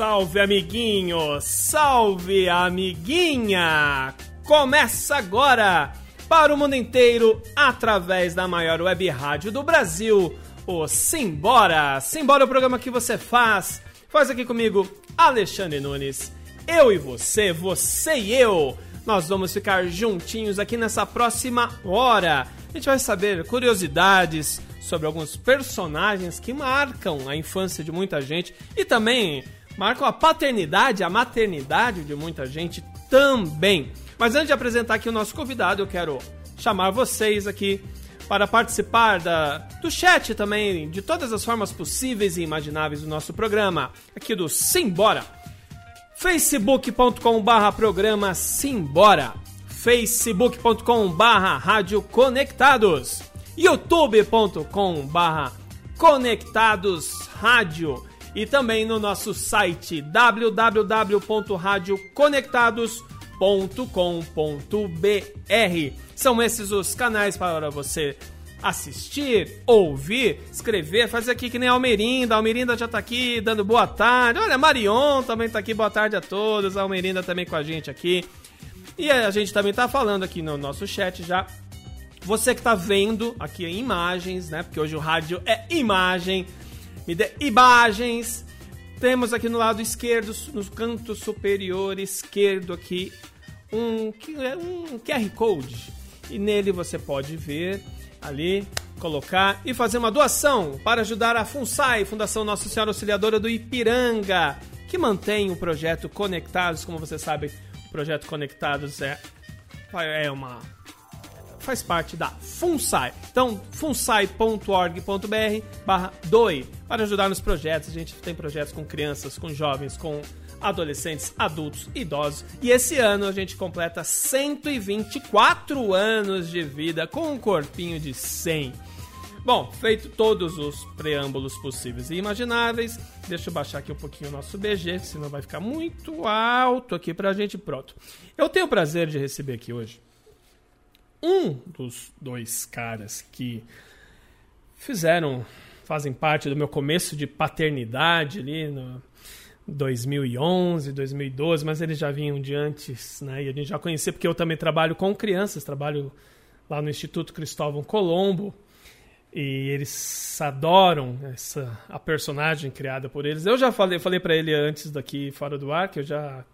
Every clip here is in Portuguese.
Salve, amiguinho! Salve, amiguinha! Começa agora para o mundo inteiro através da maior web rádio do Brasil, o Simbora! Simbora é o programa que você faz. Faz aqui comigo, Alexandre Nunes. Eu e você, você e eu. Nós vamos ficar juntinhos aqui nessa próxima hora. A gente vai saber curiosidades sobre alguns personagens que marcam a infância de muita gente e também marcam a paternidade, a maternidade de muita gente também. Mas antes de apresentar aqui o nosso convidado, eu quero chamar vocês aqui para participar da, do chat também, de todas as formas possíveis e imagináveis do nosso programa, aqui do Simbora. facebook.com barra programa Simbora facebook.com barra rádio conectados youtube.com barra conectados rádio e também no nosso site www.radioconectados.com.br. São esses os canais para você assistir, ouvir, escrever, fazer aqui que nem a Almerinda. A Almerinda já tá aqui dando boa tarde. Olha, Marion também tá aqui, boa tarde a todos. A Almerinda também com a gente aqui. E a gente também tá falando aqui no nosso chat já. Você que tá vendo aqui imagens, né? Porque hoje o rádio é imagem me dê imagens. Temos aqui no lado esquerdo, no canto superior esquerdo aqui, um, um QR Code. E nele você pode ver ali, colocar e fazer uma doação para ajudar a FUNSAI, Fundação Nossa Senhora Auxiliadora do Ipiranga, que mantém o projeto Conectados. Como você sabe, o projeto Conectados é, é uma faz parte da FUNSAI. Então, funsai.org.br barra doe para ajudar nos projetos. A gente tem projetos com crianças, com jovens, com adolescentes, adultos, idosos. E esse ano a gente completa 124 anos de vida com um corpinho de 100. Bom, feito todos os preâmbulos possíveis e imagináveis, deixa eu baixar aqui um pouquinho o nosso BG, senão vai ficar muito alto aqui pra gente. Pronto. Eu tenho o prazer de receber aqui hoje um dos dois caras que fizeram, fazem parte do meu começo de paternidade ali no 2011, 2012, mas eles já vinham de antes, né? E a gente já conhecia porque eu também trabalho com crianças, trabalho lá no Instituto Cristóvão Colombo. E eles adoram essa a personagem criada por eles. Eu já falei, falei para ele antes daqui fora do ar que eu já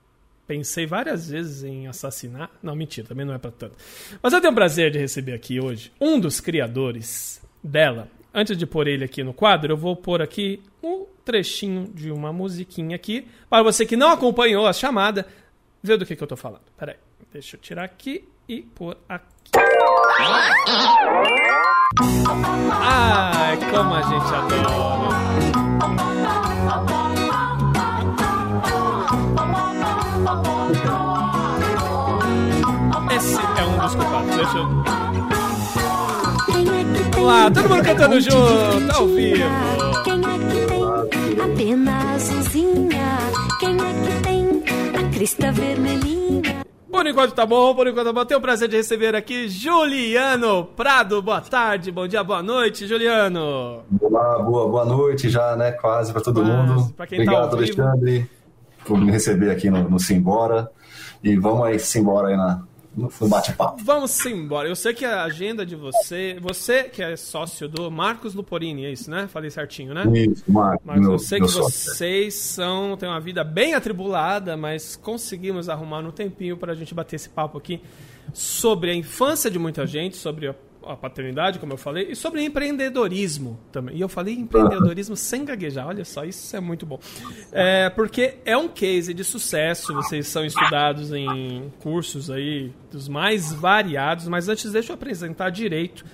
Pensei várias vezes em assassinar. Não, mentira, também não é para tanto. Mas eu tenho o prazer de receber aqui hoje um dos criadores dela. Antes de pôr ele aqui no quadro, eu vou pôr aqui um trechinho de uma musiquinha aqui. Para você que não acompanhou a chamada, ver do que, que eu tô falando. Pera aí, deixa eu tirar aqui e pôr aqui. Ai, como a gente adora. Deixa eu. Vamos lá, todo mundo cantando junto, ao vivo. Quem é que tem a pena azulzinha? Quem é que tem a crista vermelhinha? Por enquanto tá bom, por enquanto tá bom. Tenho o prazer de receber aqui Juliano Prado. Boa tarde, bom dia, boa noite, Juliano. Olá, boa, boa noite já, né? Quase para todo Quase. mundo. Pra quem Obrigado, tá Alexandre, por me receber aqui no, no Simbora. E vamos aí, Simbora aí na, no bate-papo. Vamos embora. Eu sei que a agenda de você. Você que é sócio do Marcos Luporini, é isso, né? Falei certinho, né? Isso, Marcos. Mas eu sei que sócio. vocês são, têm uma vida bem atribulada, mas conseguimos arrumar um tempinho para a gente bater esse papo aqui sobre a infância de muita gente, sobre a a paternidade, como eu falei, e sobre empreendedorismo também. E eu falei empreendedorismo sem gaguejar, olha só, isso é muito bom. É, porque é um case de sucesso, vocês são estudados em cursos aí dos mais variados, mas antes deixa eu apresentar direito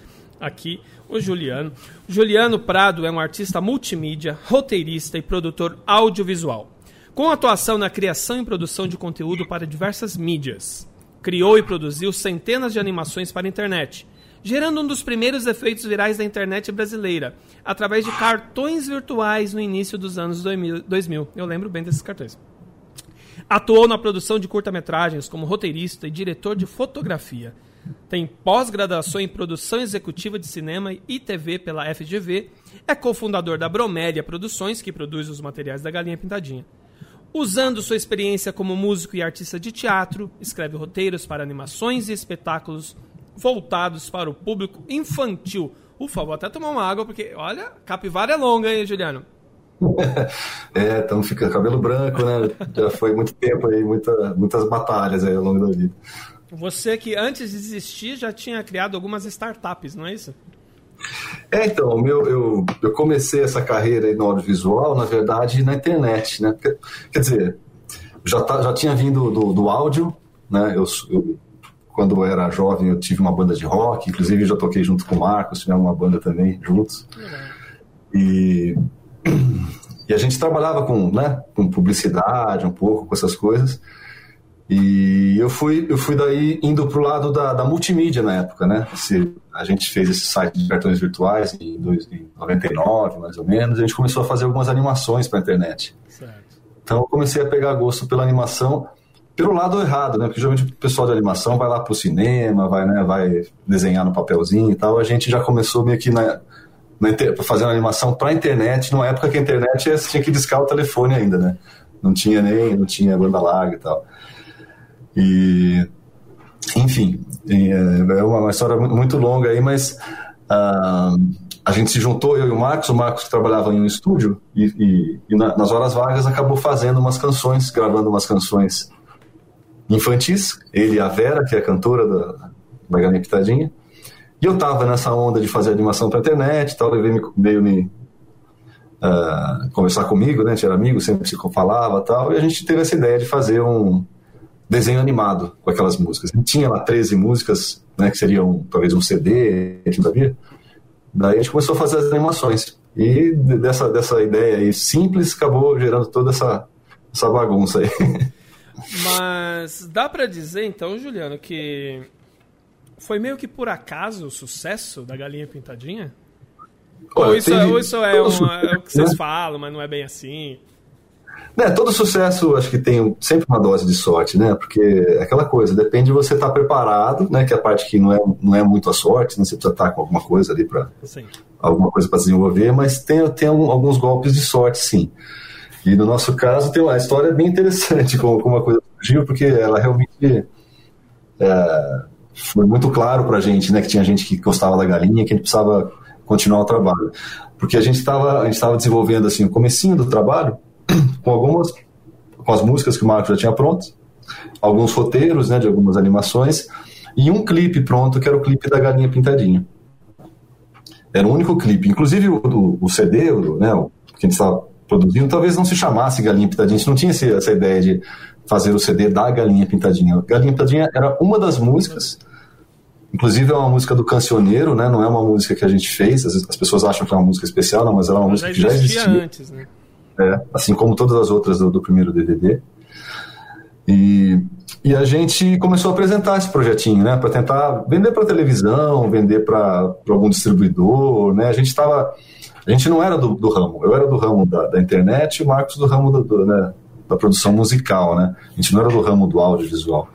aqui o Juliano. O Juliano Prado é um artista multimídia, roteirista e produtor audiovisual, com atuação na criação e produção de conteúdo para diversas mídias. Criou e produziu centenas de animações para a internet, gerando um dos primeiros efeitos virais da internet brasileira, através de cartões virtuais no início dos anos 2000. Eu lembro bem desses cartões. Atuou na produção de curta-metragens como roteirista e diretor de fotografia. Tem pós-graduação em produção executiva de cinema e TV pela FGV. É cofundador da Bromédia Produções, que produz os materiais da Galinha Pintadinha. Usando sua experiência como músico e artista de teatro, escreve roteiros para animações e espetáculos voltados para o público infantil. Ufa, vou até tomar uma água, porque, olha, capivara é longa, hein, Juliano? é, então fica cabelo branco, né? Já foi muito tempo aí, muita, muitas batalhas aí ao longo da vida. Você que antes de desistir já tinha criado algumas startups, não é isso? É, então, meu, eu, eu comecei essa carreira aí no audiovisual, na verdade, na internet, né? Quer dizer, já, tá, já tinha vindo do, do áudio, né? Eu, eu, quando eu era jovem, eu tive uma banda de rock, inclusive já toquei junto com o Marcos, tivemos uma banda também juntos. E, e a gente trabalhava com, né, com publicidade um pouco, com essas coisas. E eu fui, eu fui daí indo pro lado da, da multimídia na época, né? Esse, a gente fez esse site de cartões virtuais em, 99, mais ou menos. A gente começou a fazer algumas animações para a internet. Certo. Então eu comecei a pegar gosto pela animação pelo lado errado, né? Porque geralmente o pessoal de animação vai lá pro cinema, vai, né, vai desenhar no papelzinho e tal. A gente já começou meio que na, na fazendo animação para internet, numa época que a internet você tinha que discar o telefone ainda, né? Não tinha nem, não tinha banda larga e tal. E, enfim, é, é uma história muito longa aí, mas uh, a gente se juntou, eu e o Marcos, o Marcos trabalhava em um estúdio e, e, e na, nas horas vagas acabou fazendo umas canções, gravando umas canções infantis, ele e a Vera, que é a cantora da, da Galinha Pitadinha, e eu tava nessa onda de fazer animação pra internet tal, ele veio, veio me uh, conversar comigo, né, a gente era amigo, sempre se falava tal, e a gente teve essa ideia de fazer um, desenho animado com aquelas músicas. tinha lá 13 músicas, né, que seriam talvez um CD, sabia? Daí a gente começou a fazer as animações. E dessa, dessa ideia aí simples acabou gerando toda essa, essa bagunça aí. Mas dá para dizer então, Juliano, que foi meio que por acaso o sucesso da Galinha Pintadinha? Olha, ou isso, é, ou isso é, uma, é, o que vocês né? falam, mas não é bem assim? Né, todo sucesso acho que tem sempre uma dose de sorte, né? Porque é aquela coisa, depende de você estar tá preparado, né? Que é a parte que não é, não é muito a sorte, né? Você precisa estar tá com alguma coisa ali para alguma coisa para desenvolver, mas tem, tem alguns golpes de sorte, sim. E no nosso caso tem uma história bem interessante como, como a coisa surgiu, porque ela realmente é, foi muito claro para a gente, né? Que tinha gente que gostava da galinha, que a gente precisava continuar o trabalho, porque a gente estava a gente estava desenvolvendo assim o comecinho do trabalho com algumas com as músicas que o Marco já tinha prontas, alguns roteiros, né, de algumas animações e um clipe pronto que era o clipe da Galinha Pintadinha. Era o único clipe, inclusive o, o CD, o, né, o que a gente estava produzindo, talvez não se chamasse Galinha Pintadinha, a gente não tinha essa ideia de fazer o CD da Galinha Pintadinha. Galinha Pintadinha era uma das músicas, inclusive é uma música do Cancioneiro, né, não é uma música que a gente fez, as, as pessoas acham que é uma música especial, não, mas era uma mas música que já existia antes, né? É, assim como todas as outras do, do primeiro DVD. E, e a gente começou a apresentar esse projetinho, né, para tentar vender para televisão, vender para algum distribuidor, né? A gente estava, a gente não era do, do, ramo, eu era do ramo da, da internet, e o Marcos do ramo do, do, né, da produção musical, né? A gente não era do ramo do audiovisual.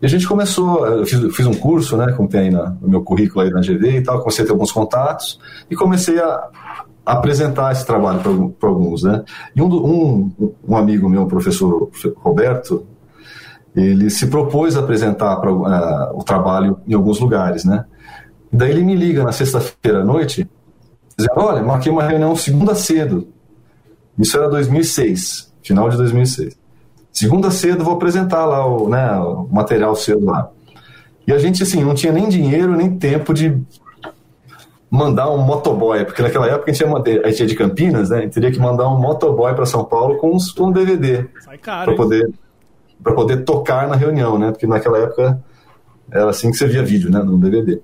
E a gente começou, eu fiz, fiz um curso, né, como tem aí na, no meu currículo aí na GV e tal, comecei a ter alguns contatos e comecei a apresentar esse trabalho para alguns, né? E um, um, um, amigo meu, o professor Roberto, ele se propôs a apresentar pra, uh, o trabalho em alguns lugares, né? Daí ele me liga na sexta-feira à noite, dizendo, olha, marquei uma reunião segunda cedo. Isso era 2006, final de 2006. Segunda cedo vou apresentar lá o, né, o material cedo lá. E a gente, assim, não tinha nem dinheiro, nem tempo de mandar um motoboy, porque naquela época a gente ia, a gente ia de Campinas, né? A gente teria que mandar um motoboy para São Paulo com um DVD para poder para poder tocar na reunião, né? Porque naquela época era assim que você via vídeo, né? No DVD.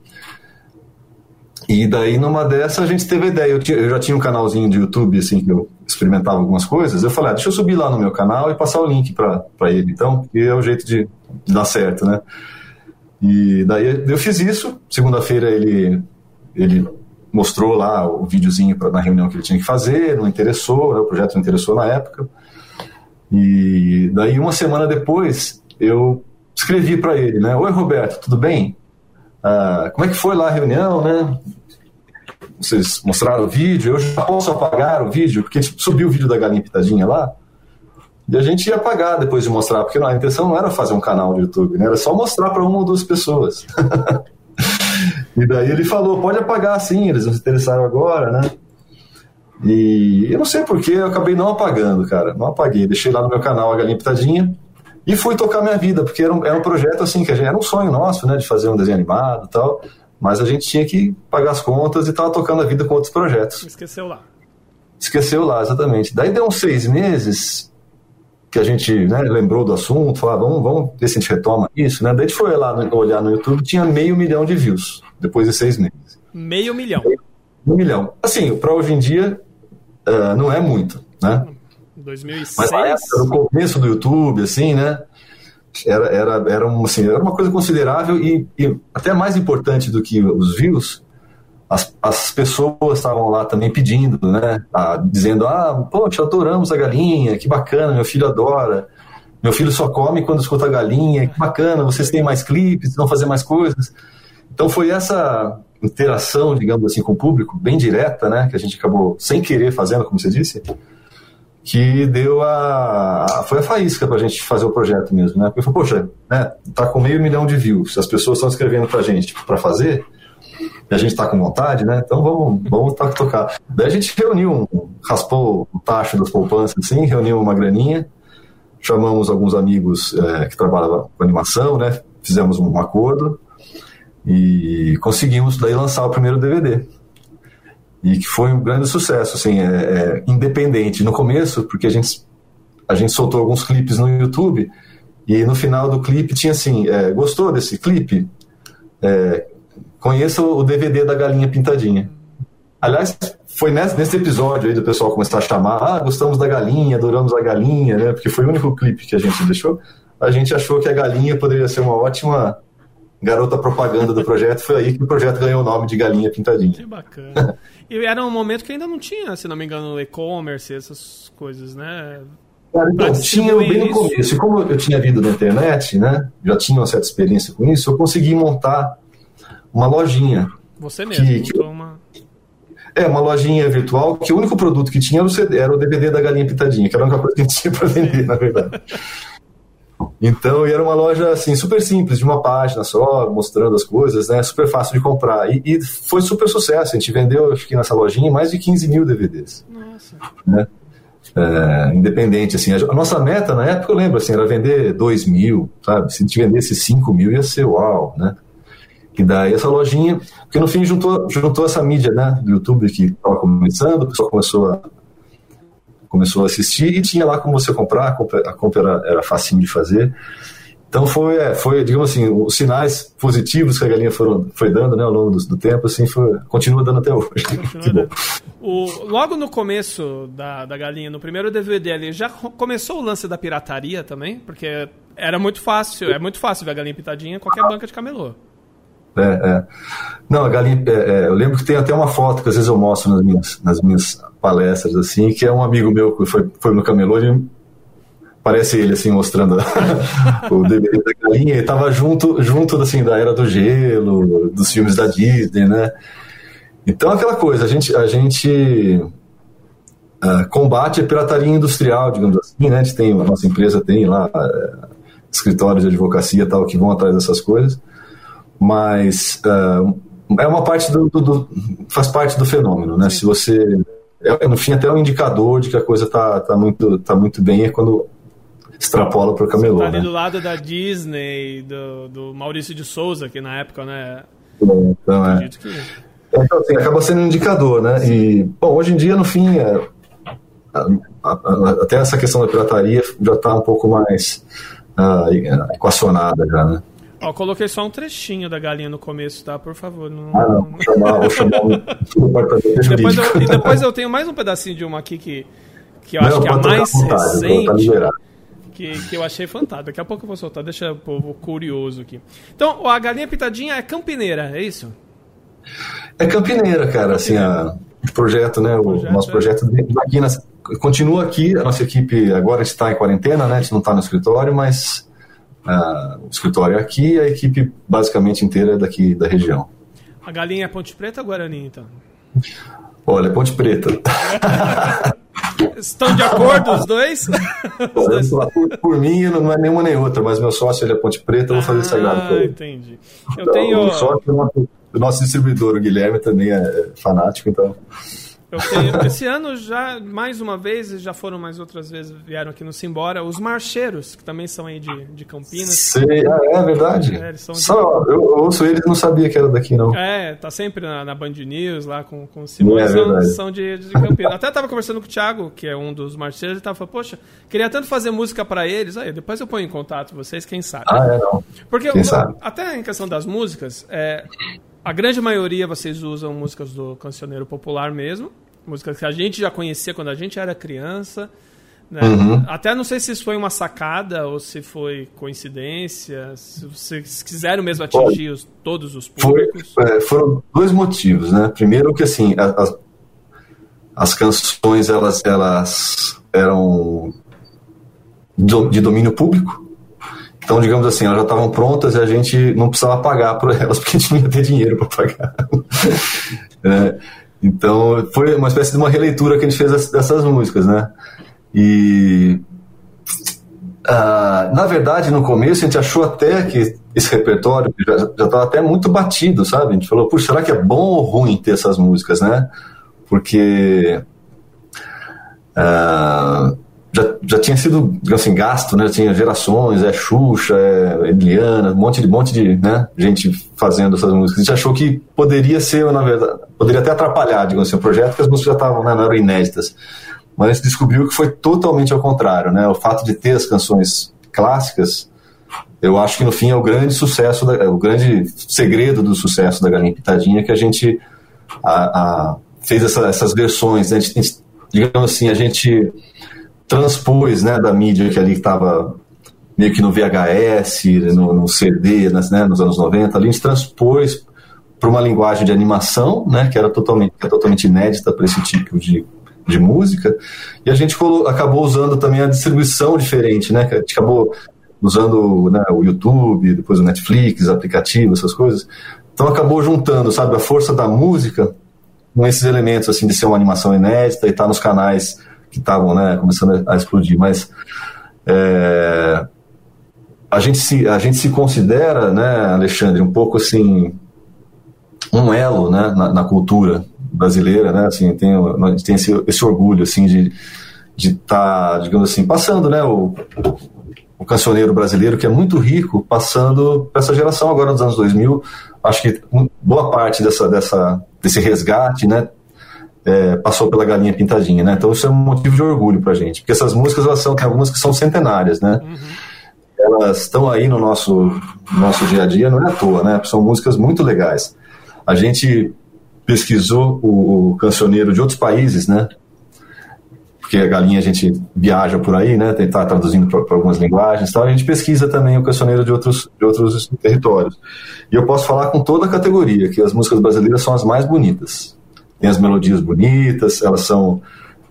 E daí, numa dessas, a gente teve a ideia. Eu, eu, já tinha um canalzinho de YouTube, assim, que eu experimentava algumas coisas. Eu falei, ah, deixa eu subir lá no meu canal e passar o link para ele, então, porque é o jeito de, de dar certo, né? E daí eu fiz isso. Segunda-feira ele, ele mostrou lá o videozinho pra, na reunião que ele tinha que fazer, não interessou, né, o projeto não interessou na época. E daí, uma semana depois, eu escrevi para ele, né? Oi, Roberto, tudo bem? Ah, como é que foi lá a reunião, né? Vocês mostraram o vídeo, eu já posso apagar o vídeo, porque subiu o vídeo da galinha pitadinha lá. E a gente ia pagar depois de mostrar, porque a intenção não era fazer um canal no YouTube, né? Era só mostrar para uma ou duas pessoas. e daí ele falou, pode apagar sim, eles não se interessaram agora, né? E eu não sei porquê, eu acabei não apagando, cara. Não apaguei. Deixei lá no meu canal a Galinha Pitadinha e fui tocar minha vida, porque era um, era um projeto assim, que gente, era um sonho nosso, né? De fazer um desenho animado e tal. Mas a gente tinha que pagar as contas e tava tocando a vida com outros projetos. Esqueceu lá. Esqueceu lá, exatamente. Daí deu uns seis meses que a gente né, lembrou do assunto, falou, ah, vamos, vamos ver se a gente retoma isso, né? Daí a gente foi lá no, olhar no YouTube, tinha meio milhão de views, depois de seis meses. Meio milhão? Um milhão. Assim, para hoje em dia, uh, não é muito, né? 2006? Mas na época, no começo do YouTube, assim, né? Era, era, era, um, assim, era uma coisa considerável e, e até mais importante do que os views, as, as pessoas estavam lá também pedindo, né? Ah, dizendo, ah, poxa, adoramos a galinha, que bacana, meu filho adora. Meu filho só come quando escuta a galinha, que bacana, vocês têm mais clipes, vão fazer mais coisas. Então foi essa interação, digamos assim, com o público, bem direta, né? Que a gente acabou sem querer fazendo, como você disse, que deu a. Foi a faísca para a gente fazer o projeto mesmo, né? Porque falou, poxa, né? Tá com meio milhão de views, as pessoas estão escrevendo para a gente para fazer, e a gente está com vontade, né? Então vamos, vamos tocar. Daí a gente reuniu, raspou o tacho das poupanças, assim, reuniu uma graninha, chamamos alguns amigos é, que trabalhavam com animação, né? Fizemos um acordo e conseguimos daí lançar o primeiro DVD. E que foi um grande sucesso, assim, é, é, independente. No começo, porque a gente, a gente soltou alguns clipes no YouTube, e no final do clipe tinha assim: é, gostou desse clipe? É, conheça o DVD da Galinha Pintadinha. Aliás, foi nesse, nesse episódio aí do pessoal começar a chamar: ah, gostamos da galinha, adoramos a galinha, né? Porque foi o único clipe que a gente deixou. A gente achou que a galinha poderia ser uma ótima garota propaganda do projeto, foi aí que o projeto ganhou o nome de Galinha Pintadinha. Que bacana. e era um momento que ainda não tinha, se não me engano, e-commerce, essas coisas, né? Cara, então, tinha bem no começo. E como eu tinha vindo na internet, né? Já tinha uma certa experiência com isso, eu consegui montar uma lojinha. Você mesmo, que, que uma... É, uma lojinha virtual que o único produto que tinha era o, CD, era o DVD da Galinha Pitadinha, que era a única coisa que tinha para vender, na verdade. Então, e era uma loja assim super simples, de uma página só, mostrando as coisas, né? Super fácil de comprar. E, e foi super sucesso. A gente vendeu, acho que nessa lojinha, mais de 15 mil DVDs. Nossa. Né? É, independente, assim. A nossa meta na época, eu lembro, assim, era vender 2 mil, sabe? Se a gente vendesse 5 mil, ia ser uau, né? E daí essa lojinha, porque no fim juntou, juntou essa mídia, né? Do YouTube que estava começando, o pessoal começou a começou a assistir e tinha lá como você comprar, a compra, a compra era, era facinho de fazer. Então foi, é, foi, digamos assim, os sinais positivos que a galinha foram, foi dando né, ao longo do, do tempo, assim, foi, continua dando até hoje. que bom. O, logo no começo da, da galinha, no primeiro DVD ali, já começou o lance da pirataria também? Porque era muito fácil, é muito fácil ver a galinha pitadinha em qualquer banca de camelô. É, é. Não, a galinha. É, é, eu lembro que tem até uma foto que às vezes eu mostro nas minhas, nas minhas palestras, assim, que é um amigo meu que foi, foi no camelô e parece ele, assim, mostrando o DVD da galinha. Ele tava junto, junto, assim, da Era do Gelo, dos filmes da Disney, né? Então, aquela coisa, a gente. A gente uh, combate a pirataria industrial, digamos assim, né? A gente tem, a nossa empresa tem lá uh, escritórios de advocacia tal que vão atrás dessas coisas mas uh, é uma parte do, do, do, faz parte do fenômeno, né? Sim. Se você é, no fim até um indicador de que a coisa tá, tá muito tá muito bem é quando extrapola para o camelô. Você tá ali né? do lado da Disney, do, do Maurício de Souza, que na época, né? Então, é. Que... então assim, acaba sendo um indicador, né? Sim. E bom, hoje em dia no fim é, a, a, a, até essa questão da pirataria já está um pouco mais uh, equacionada já, né? Ó, coloquei só um trechinho da galinha no começo, tá? Por favor. Não... Ah, não. Vou chamar, vou chamar depois, eu, e depois eu tenho mais um pedacinho de uma aqui que, que eu não, acho que é a mais vontade, recente. Que, que eu achei fantástico. Daqui a pouco eu vou soltar, deixa o povo curioso aqui. Então, a galinha pitadinha é campineira, é isso? É campineira, cara. É assim, a, o projeto, né? O, projeto, nosso projeto é. aqui continua aqui. A nossa equipe agora está em quarentena, né? A gente não está no escritório, mas o escritório é aqui e a equipe basicamente inteira é daqui da região. A galinha é Ponte Preta ou Guarani, então? Olha, é Ponte Preta. Estão de acordo os dois? os dois. Por, por, mim, não é nenhuma nem outra, mas meu sócio ele é Ponte Preta, eu vou fazer ah, sagrado pra ele. entendi. Eu então, tenho... O sócio, o nosso distribuidor, o Guilherme, também é fanático, então... Tenho, esse ano já, mais uma vez, já foram mais outras vezes, vieram aqui no Simbora, os marcheiros, que também são aí de, de Campinas. Sei, ah, é verdade. É, Só, de... eu ouço eles não sabia que era daqui, não. É, tá sempre na, na Band News, lá com, com o Simão, é, são, são de, de Campinas. Até tava conversando com o Thiago, que é um dos marcheiros, e tava falando, poxa, queria tanto fazer música para eles, aí depois eu ponho em contato vocês, quem sabe. Ah, é, não. Porque quem eu, sabe? até em questão das músicas, é, a grande maioria vocês usam músicas do cancioneiro popular mesmo, músicas que a gente já conhecia quando a gente era criança. Né? Uhum. Até não sei se isso foi uma sacada ou se foi coincidência, se vocês quiseram mesmo atingir os, todos os públicos. Foi, é, foram dois motivos, né? Primeiro que assim, as, as canções elas, elas eram de domínio público, então, digamos assim, elas já estavam prontas e a gente não precisava pagar por elas, porque a gente não ia ter dinheiro para pagar. é, então, foi uma espécie de uma releitura que a gente fez dessas músicas, né? E. Uh, na verdade, no começo, a gente achou até que esse repertório já estava até muito batido, sabe? A gente falou, puxa, será que é bom ou ruim ter essas músicas, né? Porque. Uh, já, já tinha sido assim, gasto, né? Tinha gerações, é Xuxa, é Eliana, um monte de, monte de né, gente fazendo essas músicas. A gente achou que poderia ser, na verdade, poderia até atrapalhar, digamos assim, o projeto, porque as músicas já estavam, né, não eram inéditas. Mas a gente descobriu que foi totalmente ao contrário, né? O fato de ter as canções clássicas, eu acho que no fim é o grande sucesso, da, é o grande segredo do sucesso da Galinha Pitadinha, que a gente a, a, fez essa, essas versões, né? a gente, digamos assim, a gente transpôs né, da mídia que ali estava meio que no VHS, no, no CD, né, nos anos 90, ali a gente transpôs para uma linguagem de animação, né, que era totalmente, que é totalmente inédita para esse tipo de, de música, e a gente acabou usando também a distribuição diferente, né, que a gente acabou usando né, o YouTube, depois o Netflix, aplicativo, essas coisas. Então acabou juntando, sabe, a força da música com esses elementos, assim, de ser uma animação inédita e estar tá nos canais que estavam né, começando a explodir, mas é, a, gente se, a gente se considera, né, Alexandre, um pouco assim, um elo né, na, na cultura brasileira, né, assim, tem, a gente tem esse, esse orgulho assim, de de estar, tá, digamos assim, passando né, o, o cancioneiro brasileiro, que é muito rico, passando para essa geração agora dos anos 2000. Acho que boa parte dessa, dessa, desse resgate né, é, passou pela galinha pintadinha, né? Então isso é um motivo de orgulho pra gente, porque essas músicas elas são tem algumas que são centenárias, né? Uhum. Elas estão aí no nosso no nosso dia a dia, não é à toa, né? São músicas muito legais. A gente pesquisou o, o cancioneiro de outros países, né? Porque a galinha a gente viaja por aí, né? Tentar traduzindo para algumas linguagens, então a gente pesquisa também o cancioneiro de outros de outros territórios. E eu posso falar com toda a categoria que as músicas brasileiras são as mais bonitas tem as melodias bonitas, elas são,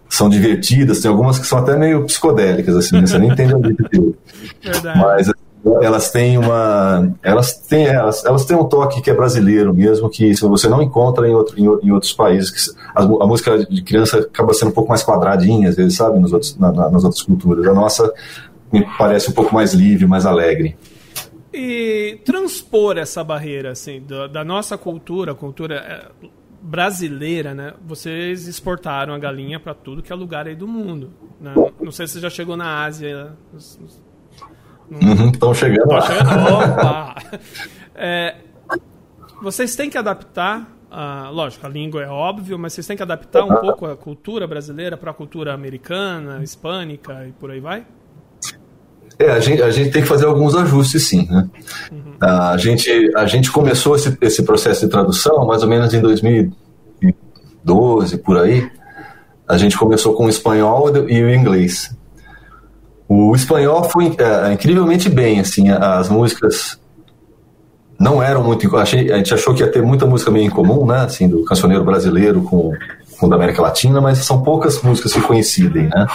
são divertidas, tem algumas que são até meio psicodélicas, assim, né? você nem entende a letra Mas elas têm uma. Elas têm, elas, elas têm um toque que é brasileiro mesmo, que você não encontra em, outro, em, outros países. Que a, a, música de criança acaba sendo um pouco mais quadradinha, às vezes, sabe, nos outros, na, na, nas outras culturas. A nossa me parece um pouco mais livre, mais alegre. E transpor essa barreira, assim, da, da nossa cultura, cultura é, brasileira, né? Vocês exportaram a galinha para tudo que é lugar aí do mundo. Né? Não sei se você já chegou na Ásia. Estão uhum, chegando lá. Chegando, opa! É, vocês têm que adaptar, a, lógico, a língua é óbvio, mas vocês têm que adaptar um pouco a cultura brasileira para a cultura americana, hispânica e por aí vai? É, a gente, a gente tem que fazer alguns ajustes, sim. Né? Uhum. A, gente, a gente começou esse, esse processo de tradução mais ou menos em 2012, por aí. A gente começou com o espanhol e o inglês. O espanhol foi é, incrivelmente bem, assim, as músicas não eram muito. A gente achou que ia ter muita música meio em comum, né? Assim, do cancioneiro brasileiro com, com o da América Latina, mas são poucas músicas que coincidem, né?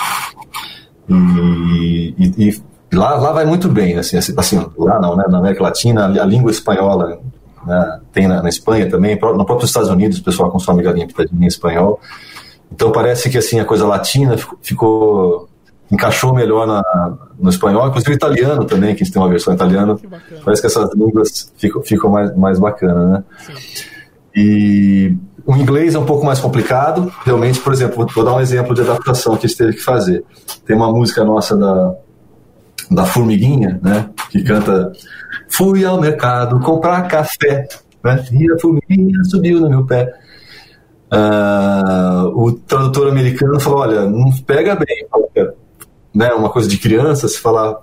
E, e, e lá, lá vai muito bem, assim, assim, assim, lá não, né? Na América Latina, a língua espanhola né, tem na, na, Espanha também, no próprio Estados Unidos o pessoal consome galinha pitadinha em espanhol. Então parece que assim a coisa latina ficou, ficou encaixou melhor na, no espanhol, inclusive o italiano também, que a gente tem uma versão italiana. Que parece que essas línguas ficam, ficam mais, mais bacana, né? Sim. E o inglês é um pouco mais complicado. Realmente, por exemplo, vou dar um exemplo de adaptação que a gente teve que fazer. Tem uma música nossa da, da Formiguinha, né? Que canta Fui ao mercado comprar café, né? E a formiguinha subiu no meu pé. Uh, o tradutor americano falou: Olha, não pega bem, né? Uma coisa de criança, se falar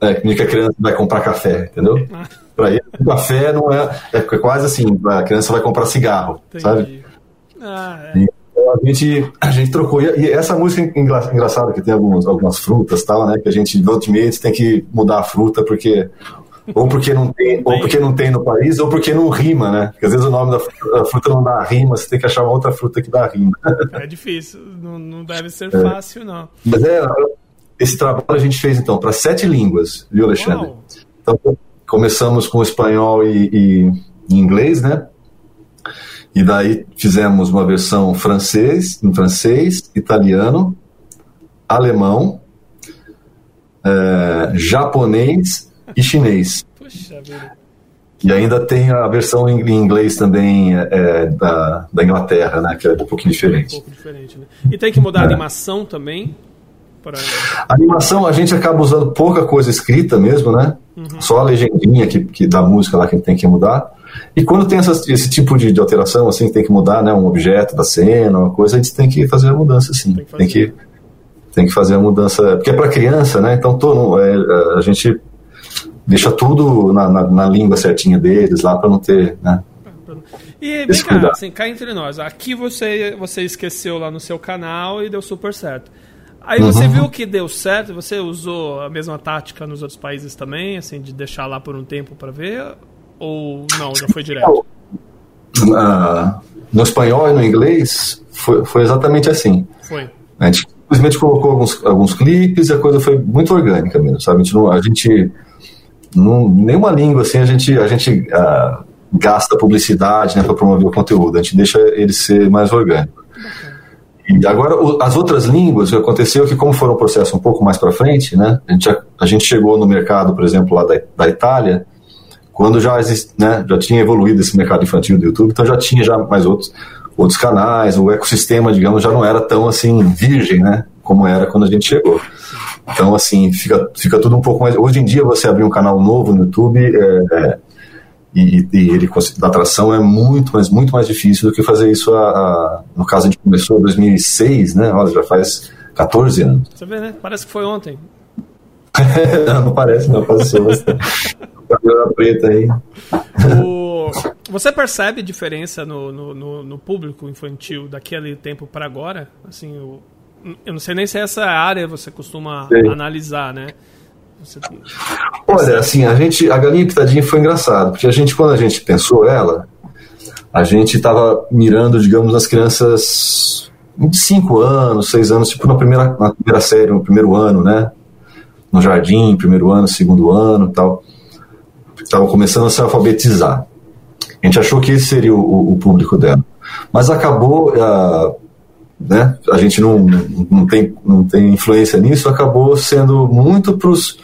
é, que a criança vai comprar café, entendeu? Para ele, café não é, é quase assim: a criança vai comprar cigarro, Entendi. sabe? Ah, é. Então a gente, a gente trocou. E essa música é engraçada, que tem algumas, algumas frutas tal, né? Que a gente, ultimamente, tem que mudar a fruta, porque ou porque não tem, ou porque não tem no país, ou porque não rima, né? Porque às vezes o nome da fruta não dá rima, você tem que achar uma outra fruta que dá rima. É difícil, não, não deve ser é. fácil, não. Mas é, esse trabalho a gente fez então para sete línguas, viu, Alexandre? Uau. Então começamos com espanhol e, e, e inglês, né? E daí fizemos uma versão francês, em francês, italiano, alemão, é, japonês e chinês. Puxa vida. E ainda tem a versão em inglês também é, da, da Inglaterra, né? Que é um pouquinho diferente. Um pouco diferente, né? E tem que mudar a é. animação também? Pra... A animação a gente acaba usando pouca coisa escrita mesmo, né? Uhum. Só a legendinha que, que da música lá que tem que mudar. E quando tem essas, esse tipo de, de, alteração, assim, que tem que mudar, né? Um objeto da cena, uma coisa, a gente tem que fazer a mudança, sim. Tem que, tem que, tem que fazer a mudança. Porque é para criança, né? Então todo, é, a gente deixa tudo na, na, na língua certinha deles lá para não ter, né? E vem cá, assim, cá entre nós, aqui você, você esqueceu lá no seu canal e deu super certo. Aí uhum. você viu que deu certo, você usou a mesma tática nos outros países também, assim, de deixar lá por um tempo para ver? Ou não, já foi direto? Uh, no espanhol e no inglês foi, foi exatamente assim. Foi. A gente simplesmente colocou alguns, alguns clipes e a coisa foi muito orgânica mesmo, sabe? A gente, não, a gente não, nenhuma língua assim a gente, a gente uh, gasta publicidade né, para promover o conteúdo, a gente deixa ele ser mais orgânico. E agora, o, as outras línguas, o que aconteceu é que, como foram um processo um pouco mais para frente, né, a, gente, a, a, gente chegou no mercado, por exemplo, lá da, da Itália, quando já, exist, né, já tinha evoluído esse mercado infantil do YouTube, então já tinha já mais outros, outros canais, o ecossistema, digamos, já não era tão assim virgem, né, como era quando a gente chegou. Então, assim, fica, fica tudo um pouco mais. Hoje em dia, você abrir um canal novo no YouTube é, é, e, e, ele da atração é muito, mas muito mais difícil do que fazer isso. A, a, no caso, a gente começou em 2006, né? Olha, já faz 14 anos. Você vê, né? Parece que foi ontem. não, não parece, não, passou bastante. Aí. O... Você percebe diferença no, no, no, no, público infantil daquele tempo para agora? Assim, o, eu não sei nem se essa área você costuma Sim. analisar, né? Você... Olha, assim, a gente, a galinha pitadinha foi engraçado, porque a gente, quando a gente pensou ela, a gente estava mirando, digamos, nas crianças de 5 anos, 6 anos, tipo na primeira, na primeira série, no primeiro ano, né? No jardim, primeiro ano, segundo ano tal. Estavam começando a se alfabetizar. A gente achou que esse seria o, o público dela. Mas acabou, uh, né? A gente não, não, tem, não tem influência nisso, acabou sendo muito para os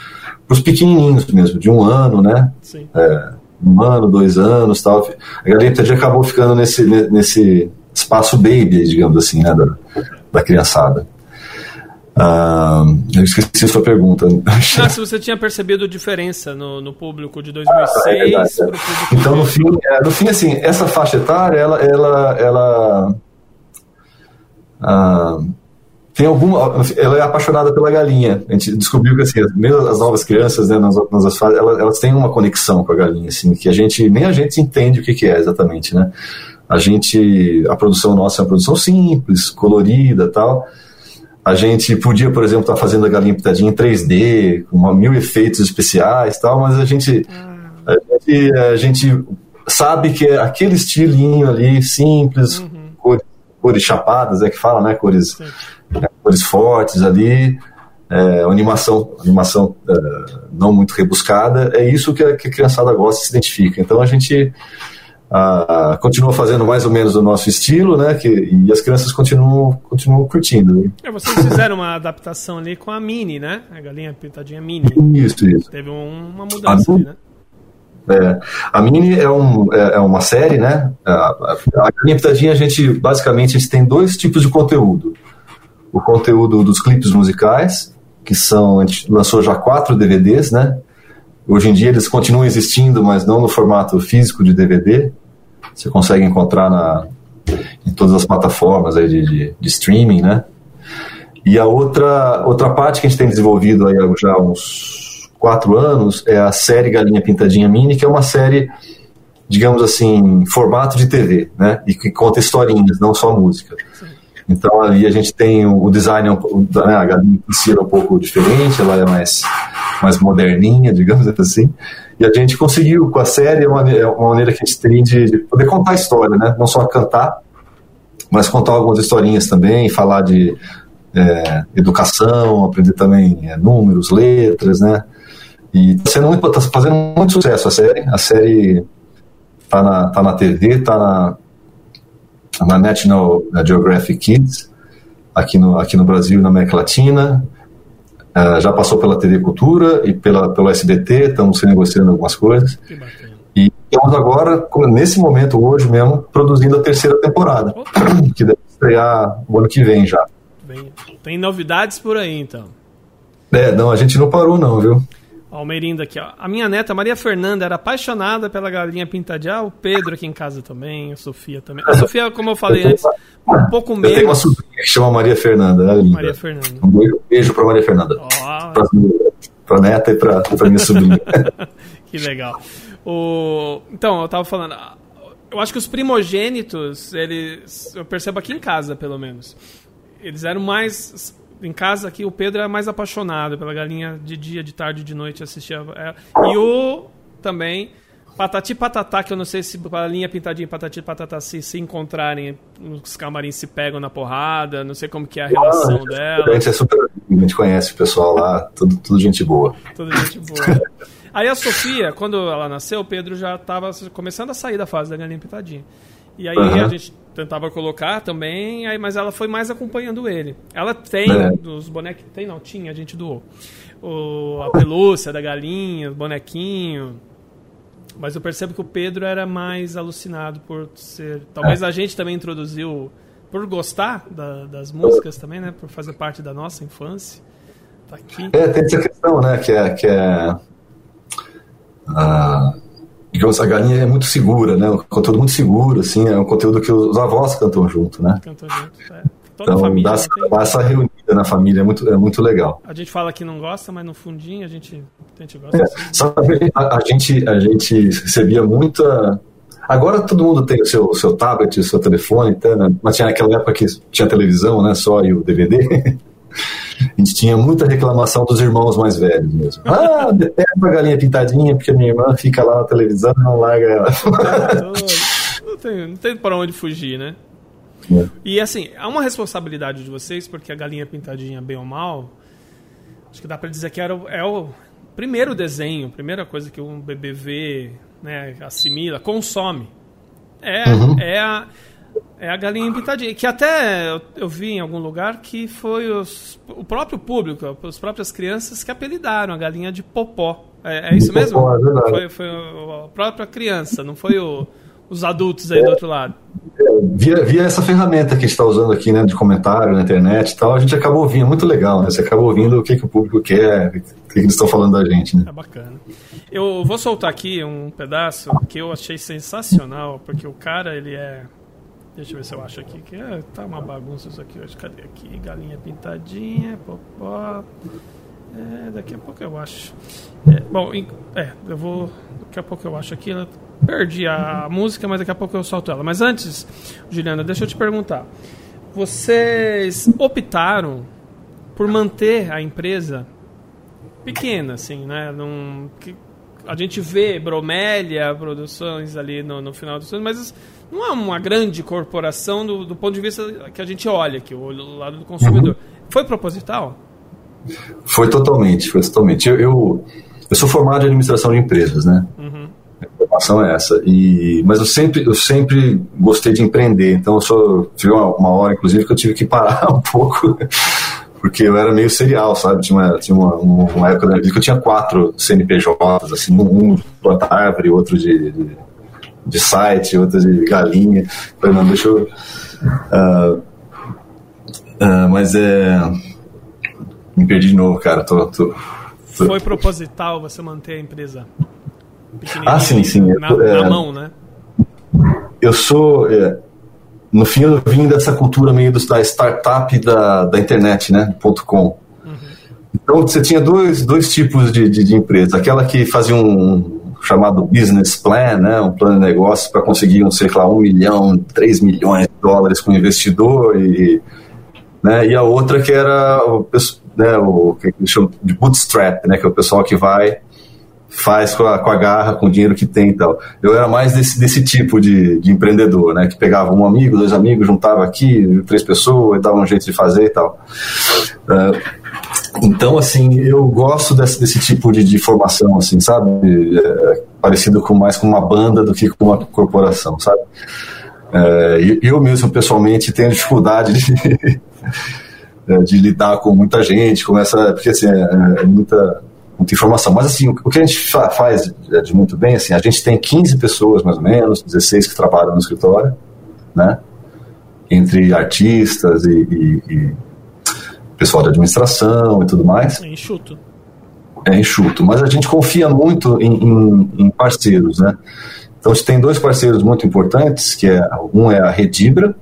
pequenininhos mesmo, de um ano, né? É, um ano, dois anos, tal. A galinha acabou ficando nesse, nesse espaço baby, digamos assim, né? Da, da criançada. Ah, eu esqueci a sua pergunta. Ah, se você tinha percebido diferença no, no público de 2006 ah, é público Então, no fim, é, no fim, assim, essa faixa etária, ela, ela, ela ah, tem alguma. Ela é apaixonada pela galinha. A gente descobriu que assim, mesmo as novas crianças, né, nas, nas elas, elas têm uma conexão com a galinha, assim, que a gente nem a gente entende o que, que é exatamente, né? A gente, a produção nossa é uma produção simples, colorida, tal. A gente podia, por exemplo, estar tá fazendo a galinha pitadinha em 3D, com mil efeitos especiais, tal, mas a gente, a gente, a gente sabe que é aquele estilinho ali simples, uhum cores chapadas, é que fala, né? Cores, é, cores fortes ali, é, animação, animação é, não muito rebuscada, é isso que a, que a criançada gosta e se identifica. Então a gente ah, continua fazendo mais ou menos o nosso estilo, né? Que, e as crianças continuam, continuam curtindo. Né? É, vocês fizeram uma adaptação ali com a Mini, né? A galinha pintadinha Mini. Isso, isso. Teve um, uma mudança a ali, né? É, a Mini é, um, é, é, uma série, né? A, a Galinha Pintadinha, a gente, basicamente, a gente tem dois tipos de conteúdo. O conteúdo dos clipes musicais, que são, a gente lançou já quatro DVDs, né? Hoje em dia eles continuam existindo, mas não no formato físico de DVD. Você consegue encontrar na, em todas as plataformas aí de, de, de streaming, né? E a outra, outra parte que a gente tem desenvolvido aí já há uns quatro anos é a série Galinha Pintadinha Mini, que é uma série, digamos assim, formato de TV, né? E que conta historinhas, não só música. Então ali a gente tem o design, né, a galinha em si é um pouco diferente, ela é mais, mais moderninha, digamos assim. E a gente conseguiu, com a série, uma, é uma maneira que a gente tem de, de poder contar a história, né? Não só cantar, mas contar algumas historinhas também, falar de é, educação, aprender também é, números, letras, né? E está sendo muito, tá fazendo muito sucesso a série. A série tá na, tá na TV, tá na, na National Geographic Kids, aqui no, aqui no Brasil e na América Latina. Uh, já passou pela TV Cultura e pela, pelo SBT, estamos negociando algumas coisas. E estamos agora, nesse momento, hoje mesmo, produzindo a terceira temporada, que deve estrear o ano que vem já. Bem, tem novidades por aí, então. É, não, a gente não parou não, viu? Almerindo aqui, ó. A minha neta, Maria Fernanda, era apaixonada pela galinha pintadinha. O Pedro aqui em casa também, a Sofia também. A Sofia, como eu falei eu antes, um pouco menos. Eu tenho uma sobrinha que chama Maria Fernanda, né, linda. Maria Fernanda. Um beijo pra Maria Fernanda. Oh. Pra, pra neta e pra, pra minha sobrinha. que legal. O... Então, eu tava falando. Eu acho que os primogênitos, eles. Eu percebo aqui em casa, pelo menos. Eles eram mais em casa aqui o Pedro é mais apaixonado pela galinha de dia, de tarde, de noite assistia. É, e o também Patati Patatá, que eu não sei se galinha pintadinha e Patati Patatá se, se encontrarem nos camarins se pegam na porrada, não sei como que é a relação ah, dela. A gente é super, a gente conhece o pessoal lá, tudo, tudo gente boa. Tudo gente boa. Aí a Sofia, quando ela nasceu, o Pedro já estava começando a sair da fase da galinha pintadinha. E aí uhum. a gente tentava colocar também, aí, mas ela foi mais acompanhando ele. Ela tem é. os bonecos. Tem não, tinha, a gente doou. O, a pelúcia da galinha, o bonequinho. Mas eu percebo que o Pedro era mais alucinado por ser. Talvez é. a gente também introduziu. Por gostar da, das músicas também, né? Por fazer parte da nossa infância. Tá aqui. É, tem essa questão, né? Que é. Que é... Ah digamos, a galinha é muito segura, né? Um conteúdo muito seguro, assim, é um conteúdo que os avós cantam junto, né? Cantam junto, é. Toda então, família, dá, essa, dá essa reunida na família, é muito, é muito legal. A gente fala que não gosta, mas no fundinho a gente, a gente gosta. É, assim. Sabe, a, a, gente, a gente recebia muita... Agora todo mundo tem o seu, seu tablet, o seu telefone, tá, né? mas tinha naquela época que tinha televisão, né, só e o DVD. A gente tinha muita reclamação dos irmãos mais velhos mesmo. Ah, detesto a galinha pintadinha porque minha irmã fica lá na televisão e não larga ela. Não tem, não tem para onde fugir, né? É. E assim, há uma responsabilidade de vocês, porque a galinha pintadinha, bem ou mal, acho que dá para dizer que era, é o primeiro desenho, a primeira coisa que um bebê vê, né, assimila, consome. É, uhum. é a é a galinha pintadinha. Que até eu, eu, vi em algum lugar que foi os, o próprio público, as próprias crianças que apelidaram a galinha de popó. É, é isso mesmo? Popó, é foi, foi a própria criança, não foi o, os adultos aí é, do outro lado. É, via, via essa ferramenta que a gente está usando aqui, né, de comentário na internet e tal, a gente acabou ouvindo, é muito legal, né? Você acaba ouvindo o que, que o público quer, o que, que eles estão falando da gente, né? É bacana. Eu vou soltar aqui um pedaço que eu achei sensacional, porque o cara, ele é Deixa eu ver se eu acho aqui. Que é, tá uma bagunça isso aqui hoje. Cadê aqui? Galinha pintadinha, popó. É, daqui a pouco eu acho. É, bom, é, eu vou. Daqui a pouco eu acho aqui. Perdi a música, mas daqui a pouco eu solto ela. Mas antes, Juliana, deixa eu te perguntar. Vocês optaram por manter a empresa pequena, assim, né? Num, que a gente vê Bromélia Produções ali no, no final dos anos, mas não é uma grande corporação do, do, ponto de vista que a gente olha aqui, o lado do consumidor. Uhum. Foi proposital? Foi totalmente, foi totalmente. Eu, eu, eu, sou formado em administração de empresas, né? Uhum. informação é essa. E, mas eu sempre, eu sempre gostei de empreender, então eu sou, tive uma, uma hora, inclusive, que eu tive que parar um pouco, porque eu era meio serial, sabe? Tinha uma, tinha uma, uma época da vida que eu tinha quatro CNPJs, assim, um de planta árvore, outro de, de, de, site, outro de galinha. Falei, não, deixa eu. Uh, uh, mas é. Me perdi de novo, cara. Tô, tô, tô... Foi proposital você manter a empresa ah, sim, sim. Na, é, na mão, né? Eu sou. É, no fim, eu vim dessa cultura meio da startup da, da internet, né? Ponto .com. Uhum. Então, você tinha dois, dois tipos de, de, de empresa. Aquela que fazia um chamado business plan, né? Um plano de negócio para conseguir, um, sei lá, um milhão, três milhões de dólares com o investidor e... Né? E a outra que era o, né, o que eles chamam de bootstrap, né, que é o pessoal que vai faz com a, com a garra, com o dinheiro que tem e tal. Eu era mais desse, desse tipo de, de empreendedor, né? Que pegava um amigo, dois amigos, juntava aqui, três pessoas, e dava um jeito de fazer e tal. Uh, então, assim, eu gosto desse, desse tipo de, de formação, assim, sabe? É, parecido com mais com uma banda do que com uma corporação, sabe? É, eu mesmo, pessoalmente, tenho dificuldade de, de lidar com muita gente, com essa, porque assim, é, é muita muita informação. Mas assim, o que a gente faz de muito bem, assim, a gente tem 15 pessoas mais ou menos, 16 que trabalham no escritório, né? Entre artistas e, e, e pessoal de administração e tudo mais. É enxuto. É enxuto. Mas a gente confia muito em, em, em parceiros, né? Então a gente tem dois parceiros muito importantes, que é um é a Redibra,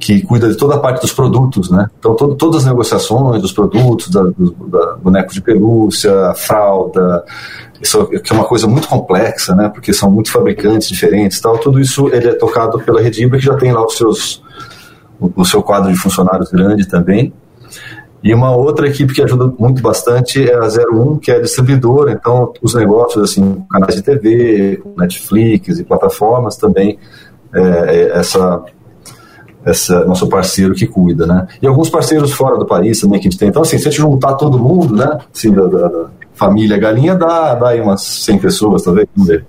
que cuida de toda a parte dos produtos, né? Então, todo, todas as negociações dos produtos, da, do, da boneco de pelúcia, fralda, isso que é uma coisa muito complexa, né? Porque são muitos fabricantes diferentes, tal. Tudo isso ele é tocado pela Redibra, que já tem lá os seus o, o seu quadro de funcionários grande também. E uma outra equipe que ajuda muito bastante é a 01, que é a distribuidora. Então, os negócios, assim, canais de TV, Netflix e plataformas também, é, é essa essa nosso parceiro que cuida, né? E alguns parceiros fora do país também que a gente tem. Então, assim, se a gente juntar todo mundo, né? Assim, da, da, da família galinha, dá, dá aí umas 100 pessoas, talvez, vamos ver.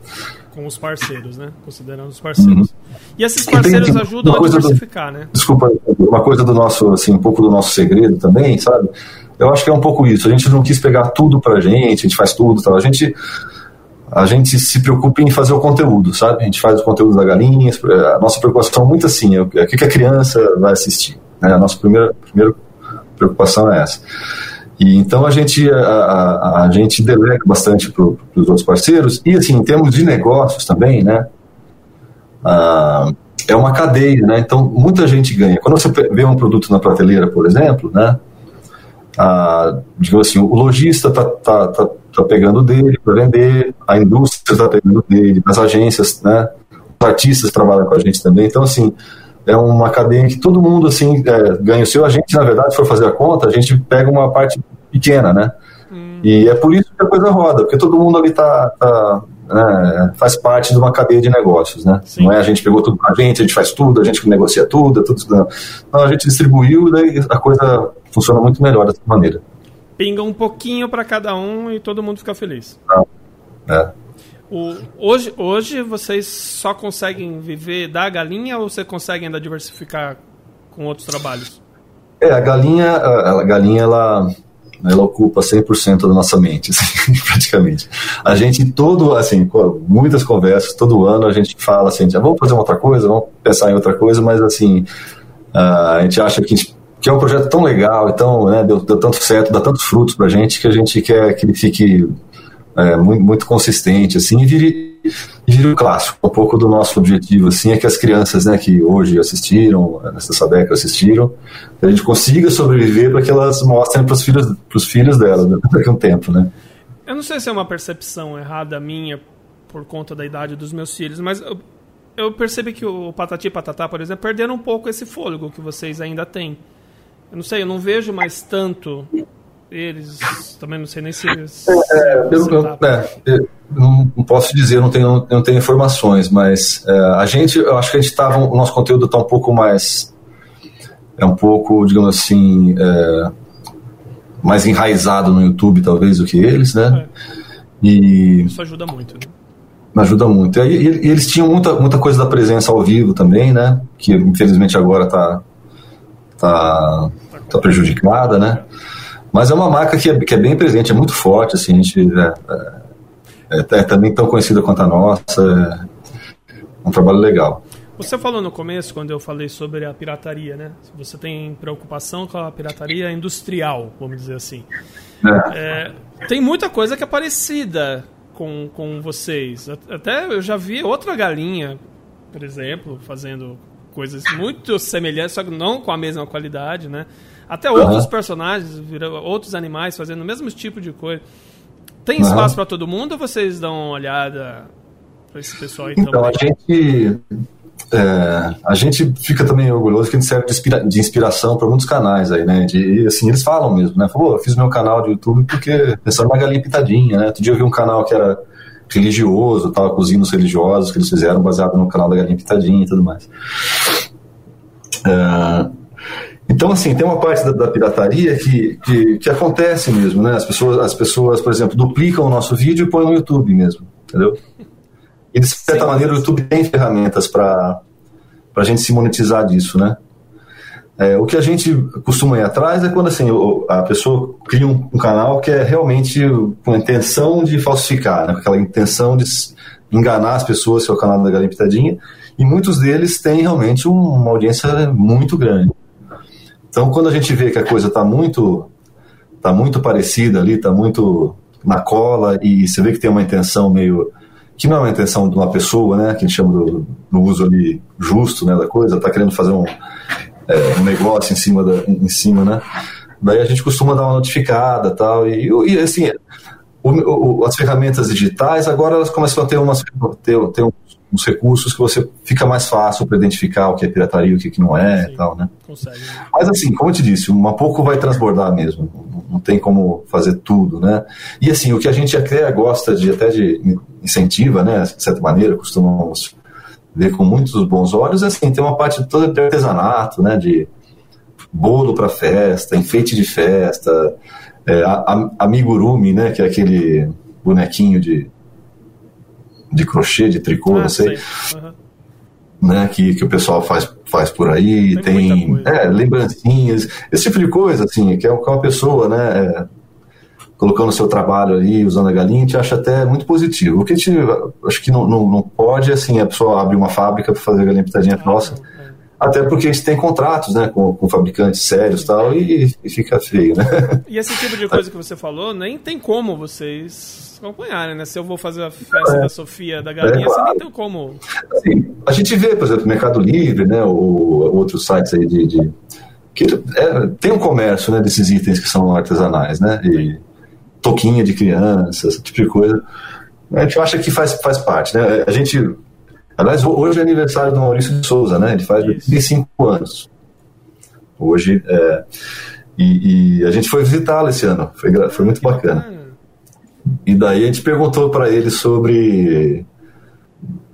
Com os parceiros, né? Considerando os parceiros. Uhum. E esses parceiros tem, ajudam a diversificar, do, né? Desculpa, uma coisa do nosso, assim, um pouco do nosso segredo também, sabe? Eu acho que é um pouco isso. A gente não quis pegar tudo pra gente, a gente faz tudo, tal. A gente a gente se preocupa em fazer o conteúdo, sabe? A gente faz o conteúdo da galinha, a nossa preocupação é muito assim, é o que a criança vai assistir. Né? A nossa primeira, primeira preocupação é essa. E então a gente, a, a, a gente delega bastante para os outros parceiros, e assim, em termos de negócios também, né? Ah, é uma cadeia, né? Então muita gente ganha. Quando você vê um produto na prateleira, por exemplo, né? Ah, digamos assim, o lojista está tá, tá, está pegando dele para vender, a indústria está pegando dele, as agências, né? Os artistas trabalham com a gente também. Então, assim, é uma cadeia que todo mundo assim é, ganha o seu. A gente, na verdade, for fazer a conta, a gente pega uma parte pequena, né? Hum. E é por isso que a coisa roda, porque todo mundo ali tá, tá né, faz parte de uma cadeia de negócios, né? Sim. Não é a gente pegou tudo pra gente, a gente faz tudo, a gente negocia tudo, é tudo. Não, não a gente distribuiu e daí a coisa funciona muito melhor dessa maneira pinga um pouquinho para cada um e todo mundo fica feliz. É. O, hoje, hoje vocês só conseguem viver da galinha ou você consegue ainda diversificar com outros trabalhos? É, a galinha, a, a galinha ela, ela ocupa 100% da nossa mente, assim, praticamente. A gente todo, assim, muitas conversas, todo ano a gente fala assim, já vamos fazer uma outra coisa, vamos pensar em outra coisa, mas assim, a gente acha que a gente que é um projeto tão legal, então, né, deu, deu tanto certo, dá tantos frutos para a gente que a gente quer que ele fique é, muito, muito, consistente, assim, e vire, vire um clássico. Um pouco do nosso objetivo, assim, é que as crianças, né, que hoje assistiram, nessa Sabeca assistiram, a gente consiga sobreviver para que elas mostrem para os filhos, filhos delas né, daqui a um tempo, né. Eu não sei se é uma percepção errada minha por conta da idade dos meus filhos, mas eu, eu percebi que o Patati e Patatá, por exemplo, perderam um pouco esse fôlego que vocês ainda têm. Eu não sei, eu não vejo mais tanto eles. Também não sei nem se. se é, eu, eu, é, eu, não posso dizer, não tenho, não tenho informações, mas é, a gente, eu acho que a gente estava. O nosso conteúdo está um pouco mais. É um pouco, digamos assim. É, mais enraizado no YouTube, talvez, do que eles, né? É. E... Isso ajuda muito. Né? ajuda muito. E, e, e, eles tinham muita, muita coisa da presença ao vivo também, né? Que infelizmente agora está tá, tá prejudicada, né? Mas é uma marca que é, que é bem presente, é muito forte, assim, a gente é, é, é, é também tão conhecida quanto a nossa, é um trabalho legal. Você falou no começo, quando eu falei sobre a pirataria, né? Você tem preocupação com a pirataria industrial, vamos dizer assim. É. É, tem muita coisa que é parecida com, com vocês. Até eu já vi outra galinha, por exemplo, fazendo coisas muito semelhantes, só que não com a mesma qualidade, né? Até outros uhum. personagens, outros animais fazendo o mesmo tipo de coisa. Tem espaço uhum. para todo mundo ou vocês dão uma olhada para esse pessoal aí então, também? a gente é, a gente fica também orgulhoso que a gente serve de, inspira de inspiração para muitos canais aí, né? De, assim, eles falam mesmo, né? Falou, eu fiz meu canal de YouTube porque pensaram na galinha pitadinha, né? Outro dia eu vi um canal que era religioso, tava cozinhos religiosos que eles fizeram baseado no canal da galinha pitadinha e tudo mais. É, então, assim, tem uma parte da, da pirataria que, que, que, acontece mesmo, né? As pessoas, as pessoas, por exemplo, duplicam o nosso vídeo e põem no YouTube mesmo, entendeu? E, de certa Sim. maneira, o YouTube tem ferramentas para a gente se monetizar disso, né? É, o que a gente costuma ir atrás é quando assim, a pessoa cria um, um canal que é realmente com a intenção de falsificar, né? com aquela intenção de enganar as pessoas, que é o canal da Galinha Pitadinha, e muitos deles têm realmente uma audiência muito grande. Então, quando a gente vê que a coisa está muito, tá muito parecida ali, está muito na cola, e você vê que tem uma intenção meio que não é uma intenção de uma pessoa, né, que a gente chama do, no uso ali justo, né, da coisa, está querendo fazer um, é, um negócio em cima, da, em cima, né, daí a gente costuma dar uma notificada tal, e, e assim, o, o, as ferramentas digitais agora elas começam a ter, umas, ter, ter uns recursos que você fica mais fácil para identificar o que é pirataria e o que, que não é Sim, tal, né? Consegue. Mas assim, como eu te disse, uma pouco vai transbordar mesmo, não tem como fazer tudo, né? E assim, o que a gente até gosta de, até de incentiva, né, de certa maneira, costumamos ver com muitos bons olhos, assim, tem uma parte toda de artesanato, né, de bolo para festa, enfeite de festa, é, amigurumi, né, que é aquele bonequinho de de crochê, de tricô, ah, não sei. Uhum. Né, que, que o pessoal faz, faz por aí, tem, tem é, lembrancinhas, esse tipo de coisa, assim, que é uma pessoa, né, é, colocando o seu trabalho ali, usando a galinha, a gente acha até muito positivo. O que a gente acho que não, não, não pode, assim, a pessoa abrir uma fábrica para fazer a galinha pitadinha ah, nossa, é. até porque a gente tem contratos, né, com, com fabricantes sérios tal, e, e fica feio, né? E esse tipo de coisa que você falou, nem tem como vocês acompanharem, né? Se eu vou fazer a festa é. da Sofia da Galinha, é, claro. você nem tem como. Assim, a gente vê, por exemplo, Mercado Livre, né? Ou outros sites aí de. de que é, tem um comércio né, desses itens que são artesanais, né? E toquinha de criança, esse tipo de coisa. A gente acha que faz, faz parte, né? A gente. Aliás, hoje é aniversário do Maurício de Souza, né? Ele faz 25 anos. Hoje. É, e, e, a gente foi visitá-lo esse ano. Foi, foi muito bacana. E daí a gente perguntou para ele sobre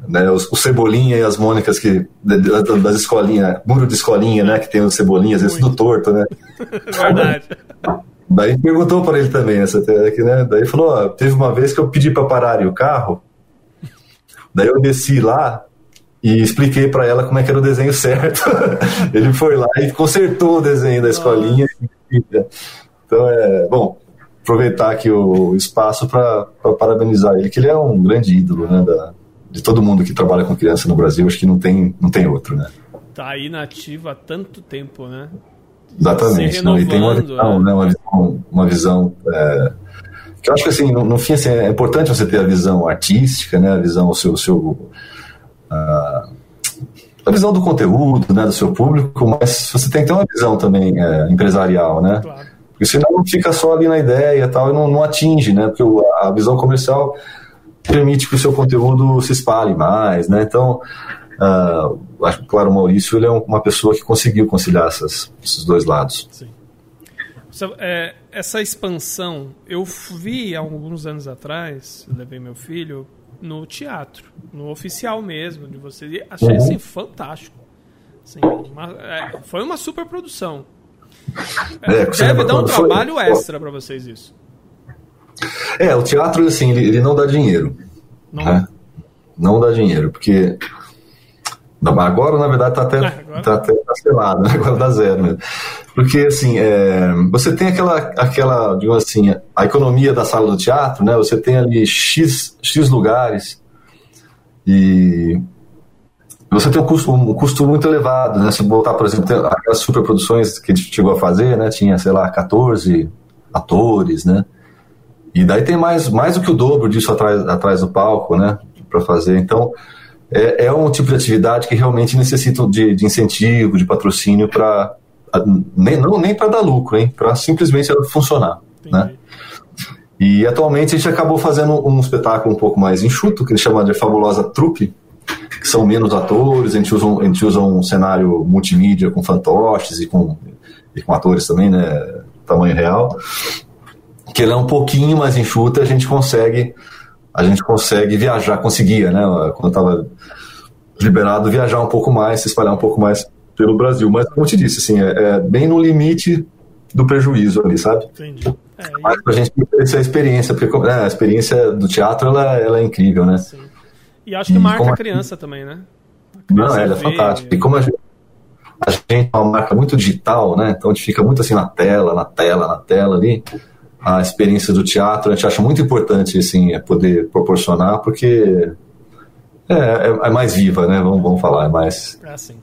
né, os, o Cebolinha e as Mônicas que, das escolinhas, muro de escolinha, né, que tem o Cebolinha, às vezes do torto, né? Verdade. Daí perguntou para ele também, essa aqui, né? Daí falou, ó, teve uma vez que eu pedi para pararem o carro, daí eu desci lá e expliquei para ela como é que era o desenho certo. ele foi lá e consertou o desenho da escolinha. Então é, bom, aproveitar aqui o espaço para parabenizar ele, que ele é um grande ídolo, né, da, de todo mundo que trabalha com criança no Brasil, acho que não tem, não tem outro, né? Tá aí nativo há tanto tempo, né? Exatamente, não, e tem uma visão, né? né uma visão, uma visão é, que eu acho que assim, no, no, fim assim, é importante você ter a visão artística, né, a visão, o seu, o seu a, a visão do conteúdo, né, do seu público, mas você tem que ter uma visão também é, empresarial, né? Claro. Porque senão fica só ali na ideia e tal, e não, não atinge, né? Porque a visão comercial permite que o seu conteúdo se espalhe mais, né? Então, uh, acho claro, o Maurício ele é uma pessoa que conseguiu conciliar essas, esses dois lados. Sim. É, essa expansão, eu vi há alguns anos atrás, levei meu filho no teatro, no oficial mesmo, de você. Achei uhum. assim, fantástico. Assim, uma, é, foi uma super produção. É, Deve dar um trabalho foi... extra para vocês isso. É, o teatro, assim, ele, ele não dá dinheiro. Não. Né? Não dá dinheiro, porque Agora, na verdade, está até, é, agora... tá até cancelado, né? agora dá zero. Né? Porque, assim, é, você tem aquela, aquela, digamos assim, a economia da sala do teatro, né? Você tem ali X, X lugares e você tem um custo, um custo muito elevado, né? Se botar, por exemplo, aquelas superproduções que a gente chegou a fazer, né? Tinha, sei lá, 14 atores, né? E daí tem mais, mais do que o dobro disso atrás, atrás do palco, né? Para fazer. Então, é, é um tipo de atividade que realmente necessita de, de incentivo, de patrocínio para nem não nem para dar lucro, hein? Para simplesmente funcionar, né? E atualmente a gente acabou fazendo um espetáculo um pouco mais enxuto, que ele chama de Fabulosa Trupe, que são menos atores, a gente usa um, a gente usa um cenário multimídia com fantoches e com, e com atores também, né? Tamanho real. Que ele é um pouquinho mais enxuto a gente consegue a gente consegue viajar, conseguia, né? Quando estava liberado, viajar um pouco mais, se espalhar um pouco mais pelo Brasil. Mas, como eu te disse, assim, é, é bem no limite do prejuízo ali, sabe? Entendi. É, Mas pra gente ter essa experiência, porque né, a experiência do teatro ela, ela é incrível, né? Sim. E acho que e marca a criança também, né? Não, ela é fantástica. E como a gente, a gente é uma marca muito digital, né? Então a gente fica muito assim na tela, na tela, na tela ali a experiência do teatro, a gente acha muito importante assim, é poder proporcionar, porque é, é, é mais viva, né? Vamos, vamos falar, é mais, é, assim.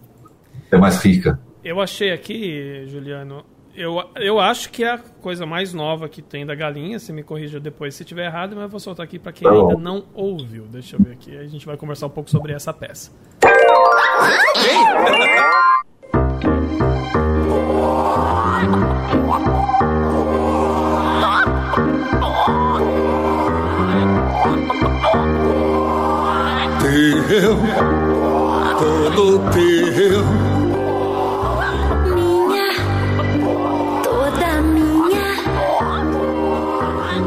é mais rica. Eu achei aqui, Juliano, eu, eu acho que é a coisa mais nova que tem da galinha. Você me corrija depois se estiver errado, mas eu vou soltar aqui para quem tá ainda não ouviu. Deixa eu ver aqui. A gente vai conversar um pouco sobre essa peça. Teu, todo teu. Minha, toda minha.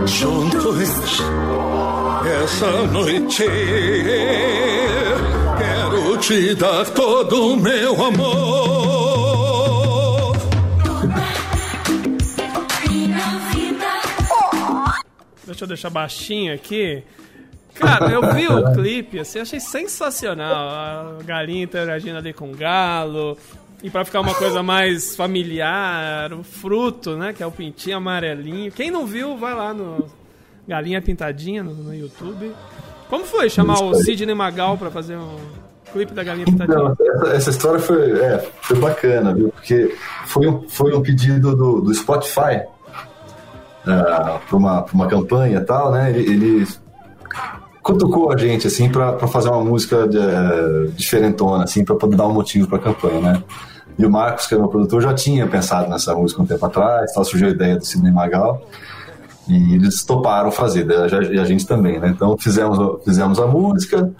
Juntos, essa noite, quero te dar todo o meu amor. Minha vida. Deixa eu deixar baixinho aqui. Cara, eu vi o clipe, assim, achei sensacional. A galinha interagindo ali com o galo. E para ficar uma coisa mais familiar, o fruto, né? Que é o pintinho amarelinho. Quem não viu, vai lá no Galinha Pintadinha no, no YouTube. Como foi chamar o Sidney Magal para fazer um clipe da Galinha Pintadinha? Não, essa, essa, história foi, é, foi bacana, viu? Porque foi um, foi um pedido do, do Spotify uh, ah, para uma, uma campanha e tal, né? Eles cutucou a gente, assim, para fazer uma música de, é, diferentona, assim, para poder dar um motivo para a campanha, né? E o Marcos, que é meu produtor, já tinha pensado nessa música um tempo atrás, tal, surgiu a ideia do Sidney Magal, e eles toparam fazer, né? e a gente também, né? Então fizemos, fizemos a música,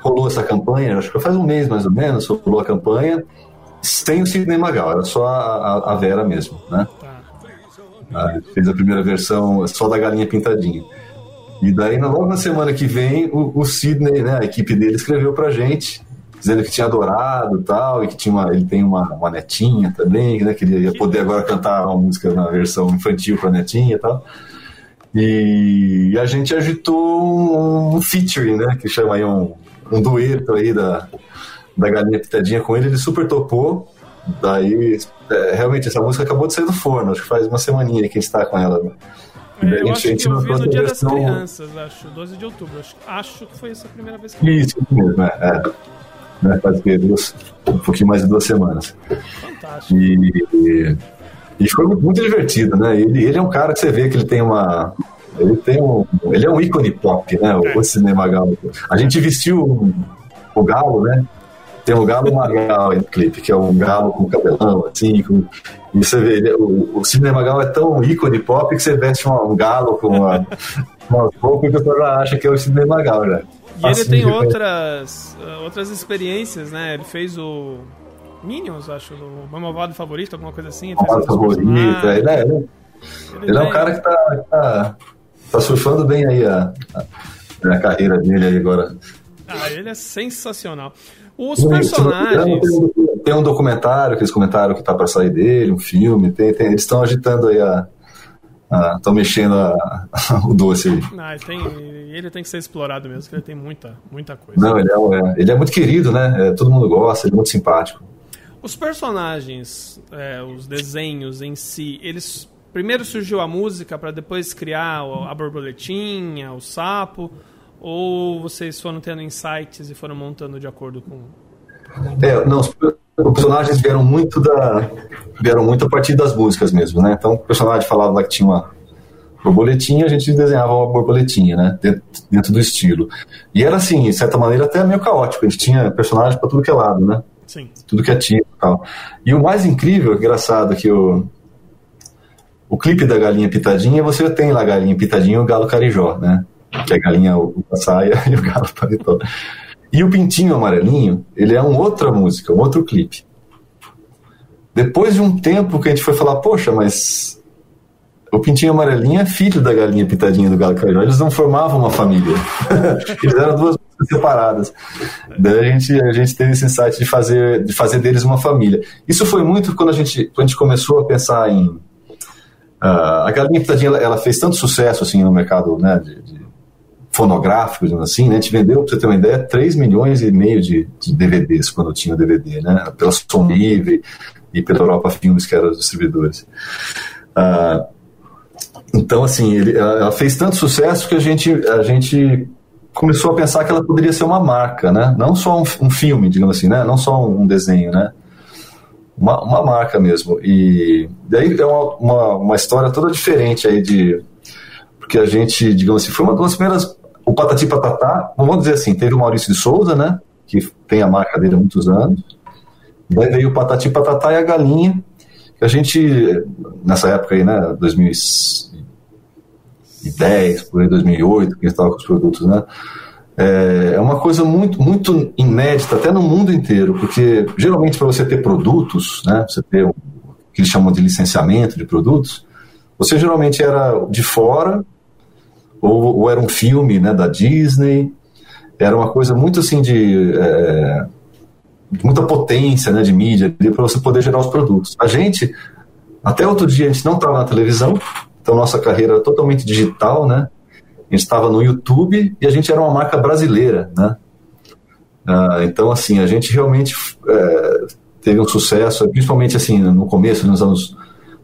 rolou essa campanha, acho que faz um mês mais ou menos, rolou a campanha, sem o Sidney Magal, era só a, a Vera mesmo, né? Tá. fez a primeira versão só da galinha pintadinha. E daí, logo na semana que vem, o, o Sidney, né, a equipe dele, escreveu pra gente, dizendo que tinha adorado e tal, e que tinha uma, ele tem uma, uma netinha também, né, que ele ia poder agora cantar uma música na versão infantil pra netinha e tal. E a gente agitou um, um featuring, né, que chama aí um, um dueto aí da, da Galinha Pitadinha com ele, ele super topou. Daí, é, realmente, essa música acabou de sair do forno, acho que faz uma semaninha que a gente tá com ela. Né? É, eu acho que eu vi no Dia das Crianças, acho, 12 de outubro. Acho, acho que foi essa a primeira vez que eu vi. Isso mesmo, é. é. Né, faz duas, um pouquinho mais de duas semanas. Fantástico. E, e foi muito divertido, né? Ele, ele é um cara que você vê que ele tem uma. Ele tem um. Ele é um ícone pop, né? O, é. o cinema galo. A gente vestiu o galo, né? Tem um galo magal no clipe, que é um galo com cabelão, assim, com, e você vê, ele, o, o cinema gal é tão ícone pop que você veste um, um galo com uma, uma roupa e o pessoal já acha que é o cinema gal, né? E assim, ele tem outras, uh, outras experiências, né? Ele fez o Minions, acho, o meu malvado favorito, alguma coisa assim. Malvado favorito, ele é, ele, ele, ele é um cara que tá, tá, tá surfando bem aí a, a, a carreira dele aí agora. Ah, ele é sensacional. Os personagens. Tem um documentário que eles comentaram que tá para sair dele, um filme, tem, tem eles estão agitando aí a, estão mexendo a, o doce aí. Ah, tem, ele tem que ser explorado mesmo, porque ele tem muita, muita coisa. Não, ele é, ele é muito querido, né? É, todo mundo gosta, ele é muito simpático. Os personagens, é, os desenhos em si, eles primeiro surgiu a música para depois criar a borboletinha, o sapo, ou vocês foram tendo insights e foram montando de acordo com? É, não, os personagens vieram muito da vieram muito a partir das músicas mesmo, né? Então o personagem falava lá que tinha uma borboletinha, a gente desenhava uma borboletinha, né? Dentro, dentro do estilo. E era assim, de certa maneira até meio caótico. A gente tinha personagem para tudo que é lado, né? Sim. Tudo que é tipo e tal. E o mais incrível, engraçado, que o o clipe da galinha pitadinha, você tem lá a galinha pitadinha e o galo carijó, né? Que a galinha o, a saia e o galo paletó. E o pintinho amarelinho, ele é uma outra música, um outro clipe. Depois de um tempo que a gente foi falar, poxa, mas o pintinho amarelinho é filho da galinha pitadinha do galo carijó, eles não formavam uma família. eles eram duas separadas. Daí a gente, a gente teve esse insight de fazer, de fazer deles uma família. Isso foi muito quando a gente, quando a gente começou a pensar em Uh, a Galinha Pitadinha ela, ela, fez tanto sucesso assim no mercado né, de, de fonográfico, assim, né? A gente vendeu, para você ter uma ideia, 3 milhões e meio de, de DVDs quando tinha o DVD, né? Pela Som Livre e pela Europa Filmes, que eram os distribuidores. Uh, então, assim, ele, ela fez tanto sucesso que a gente, a gente começou a pensar que ela poderia ser uma marca, né? Não só um, um filme, digamos assim, né? Não só um desenho, né? uma, uma marca mesmo. E daí é uma, uma, uma, história toda diferente aí de. Porque a gente, digamos assim, foi uma das primeiras. O Patati Patatá, vamos dizer assim, teve o Maurício de Souza, né? Que tem a marca dele há muitos anos. Daí veio o Patati Patatá e a Galinha. Que a gente, nessa época aí, né? 2010, por aí, 2008, que a gente estava com os produtos, né? é, é uma coisa muito, muito inédita, até no mundo inteiro, porque geralmente para você ter produtos, né, você ter o que eles chamam de licenciamento de produtos, você geralmente era de fora, ou, ou era um filme né, da Disney, era uma coisa muito assim de, é, de muita potência né, de mídia para você poder gerar os produtos. A gente, até outro dia, a gente não estava na televisão, então nossa carreira era totalmente digital, né? a gente estava no YouTube e a gente era uma marca brasileira, né? Ah, então, assim, a gente realmente é, teve um sucesso, principalmente assim, no começo, nos anos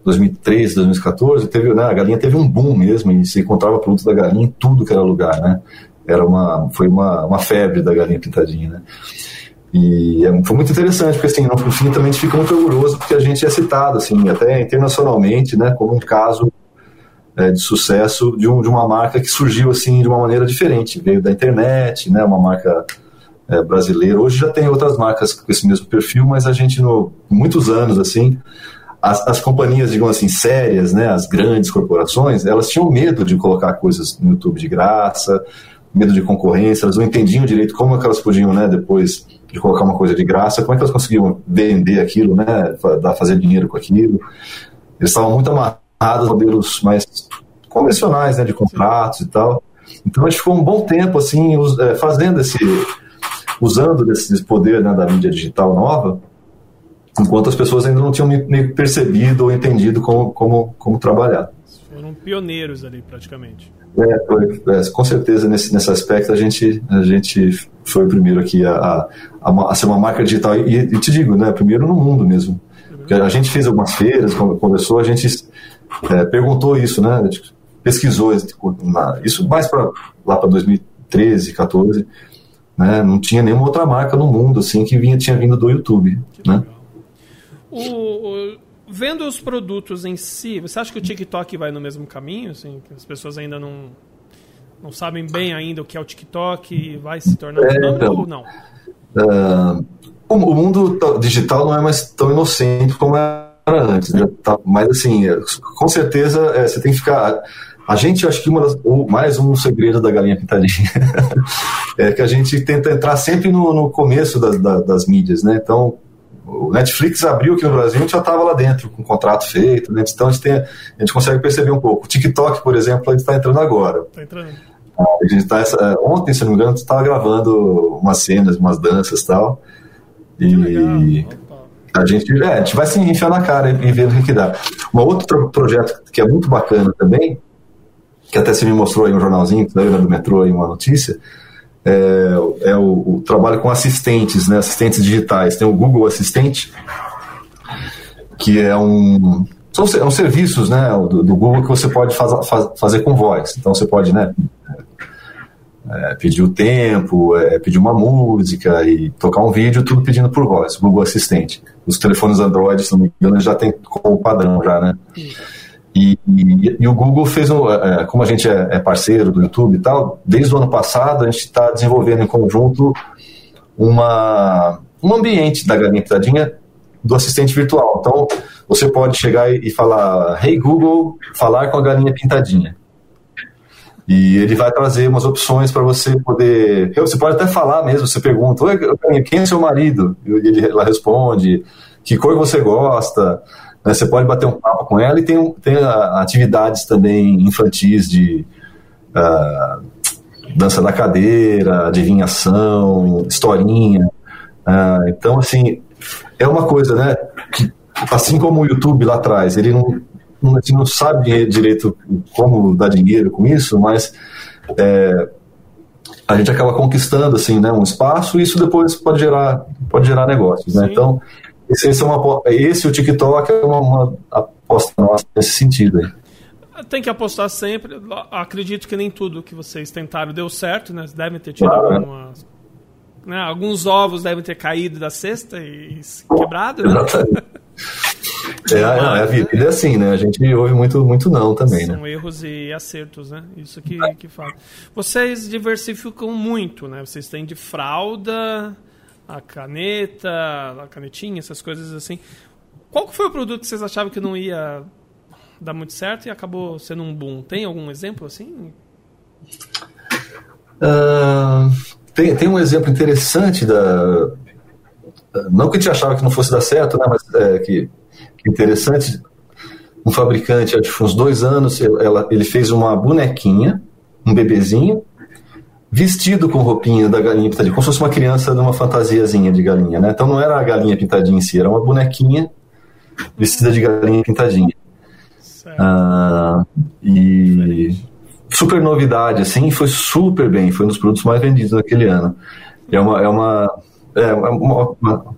2013, 2014, teve, né, a galinha teve um boom mesmo e se encontrava produto da galinha em tudo que era lugar, né? Era uma, foi uma, uma febre da galinha pintadinha, né? E é, foi muito interessante, porque assim, no fim também a gente fica muito orgulhoso porque a gente é citado, assim, até internacionalmente, né, como um caso é, de sucesso de, um, de uma marca que surgiu assim de uma maneira diferente, veio da internet, né, uma marca é, brasileira. Hoje já tem outras marcas com esse mesmo perfil, mas a gente, no muitos anos, assim, as, as companhias, digamos assim, sérias, né, as grandes corporações, elas tinham medo de colocar coisas no YouTube de graça, medo de concorrência, elas não entendiam direito como é que elas podiam, né, depois de colocar uma coisa de graça, como é que elas conseguiam vender aquilo, né, fazer dinheiro com aquilo. Eles estavam muito amarrados modelos mais convencionais, né, de contratos e tal. Então a gente ficou um bom tempo assim é, fazendo esse, usando desse poder né, da mídia digital nova, enquanto as pessoas ainda não tinham meio percebido ou entendido como, como, como trabalhar. Foram pioneiros ali praticamente. É, foi, é, com certeza nesse, nesse aspecto a gente, a gente foi o primeiro aqui a, a, a ser uma marca digital. E, e, te digo, né, primeiro no mundo mesmo. Porque a gente fez algumas feiras, conversou, a gente é, perguntou isso, né? pesquisou isso mais para lá para 2013, 14, né? Não tinha nenhuma outra marca no mundo assim que vinha tinha vindo do YouTube, né? O, o, vendo os produtos em si, você acha que o TikTok vai no mesmo caminho, assim, que as pessoas ainda não não sabem bem ainda o que é o TikTok e vai se tornar é, então, ou não? Uh, o mundo digital não é mais tão inocente como era antes, né? Tá, mas assim, com certeza é, você tem que ficar. A gente, acho que uma das, mais um segredo da galinha pintadinha é que a gente tenta entrar sempre no, no começo das, das, das mídias, né? Então, o Netflix abriu aqui no Brasil, a gente já estava lá dentro, com o contrato feito, né? então a gente, tem, a gente consegue perceber um pouco. O TikTok, por exemplo, a gente está entrando agora. Está entrando. A gente tá ontem, se não me engano, estava gravando umas cenas, umas danças e tal. E A gente, é, a gente vai se enfiar na cara e, ver o que, que dá. Um outro projeto que é muito bacana também, que até se me mostrou aí um jornalzinho, que saiu do metrô aí uma notícia, é, é o, o, trabalho com assistentes, né, assistentes digitais. Tem o Google Assistente, que é um são, são serviços né, do, do, Google que você pode faz, faz, fazer com voz. Então você pode né, é, pedir o tempo, é, pedir uma música e tocar um vídeo, tudo pedindo por voz, Google Assistente. Os telefones Android, se não me engano, já tem como padrão já, né? E, e, e, o Google fez, um, é, como a gente é, é, parceiro do YouTube e tal, desde o ano passado a gente está desenvolvendo em conjunto uma, um ambiente da Galinha Pitadinha do assistente virtual. Então, você pode chegar e falar, hey Google, falar com a galinha pintadinha. E ele vai trazer umas opções para você poder. Você pode até falar mesmo, você pergunta, Oi, quem é seu marido? E ele, ela responde, que cor você gosta? Né, você pode bater um papo com ela e tem, tem atividades também infantis de uh, dança da cadeira, adivinhação, historinha. Uh, então, assim, é uma coisa, né? Que, assim como o YouTube lá atrás, ele não, não, não sabe direito como dar dinheiro com isso, mas é, a gente acaba conquistando assim, né, um espaço e isso depois pode gerar, pode gerar negócios. Né? Então, esse, esse, é uma, esse o TikTok é uma, uma aposta nossa nesse sentido. Aí. Tem que apostar sempre. Acredito que nem tudo que vocês tentaram deu certo, né? Devem ter tido claro, algumas né? Alguns ovos devem ter caído da cesta e quebrado, né? É, a, a vida é assim, né? A gente ouve muito, muito não também, São né? São erros e acertos, né? Isso que, que fala. Vocês diversificam muito, né? Vocês têm de fralda, a caneta, a canetinha, essas coisas assim. Qual foi o produto que vocês achavam que não ia dar muito certo e acabou sendo um boom? Tem algum exemplo assim? Uh, tem, tem um exemplo interessante da. Não que a gente achava que não fosse dar certo, né, mas é, que, que interessante. Um fabricante, acho que uns dois anos, ela, ele fez uma bonequinha, um bebezinho, vestido com roupinha da galinha pintadinha, como se fosse uma criança de uma fantasiazinha de galinha, né? Então não era a galinha pintadinha em si, era uma bonequinha vestida de galinha pintadinha. Ah, e super novidade, assim, foi super bem, foi um dos produtos mais vendidos naquele ano. É uma, é uma, é uma, uma,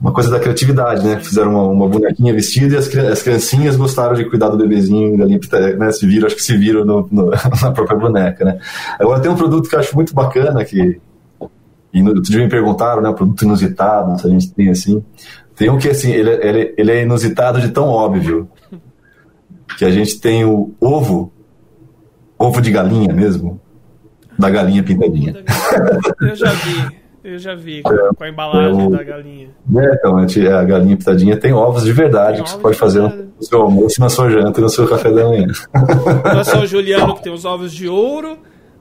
uma coisa da criatividade, né? Fizeram uma, uma bonequinha vestida e as, as criancinhas gostaram de cuidar do bebezinho ali, né? Se viram, acho que se viram no, no, na própria boneca, né? Agora tem um produto que eu acho muito bacana que e no outro dia me perguntaram, né, produto inusitado, se a gente tem assim. Tem um que assim, ele, ele, ele é inusitado de tão óbvio que a gente tem o ovo ovo de galinha mesmo, da galinha pintadinha. Eu já vi, eu já vi, é, com a embalagem é o, da galinha. É, então, a galinha pintadinha tem ovos de verdade tem que você pode fazer no seu almoço, na sua janta e no seu café da manhã. Não é só o Juliano que tem os ovos de ouro,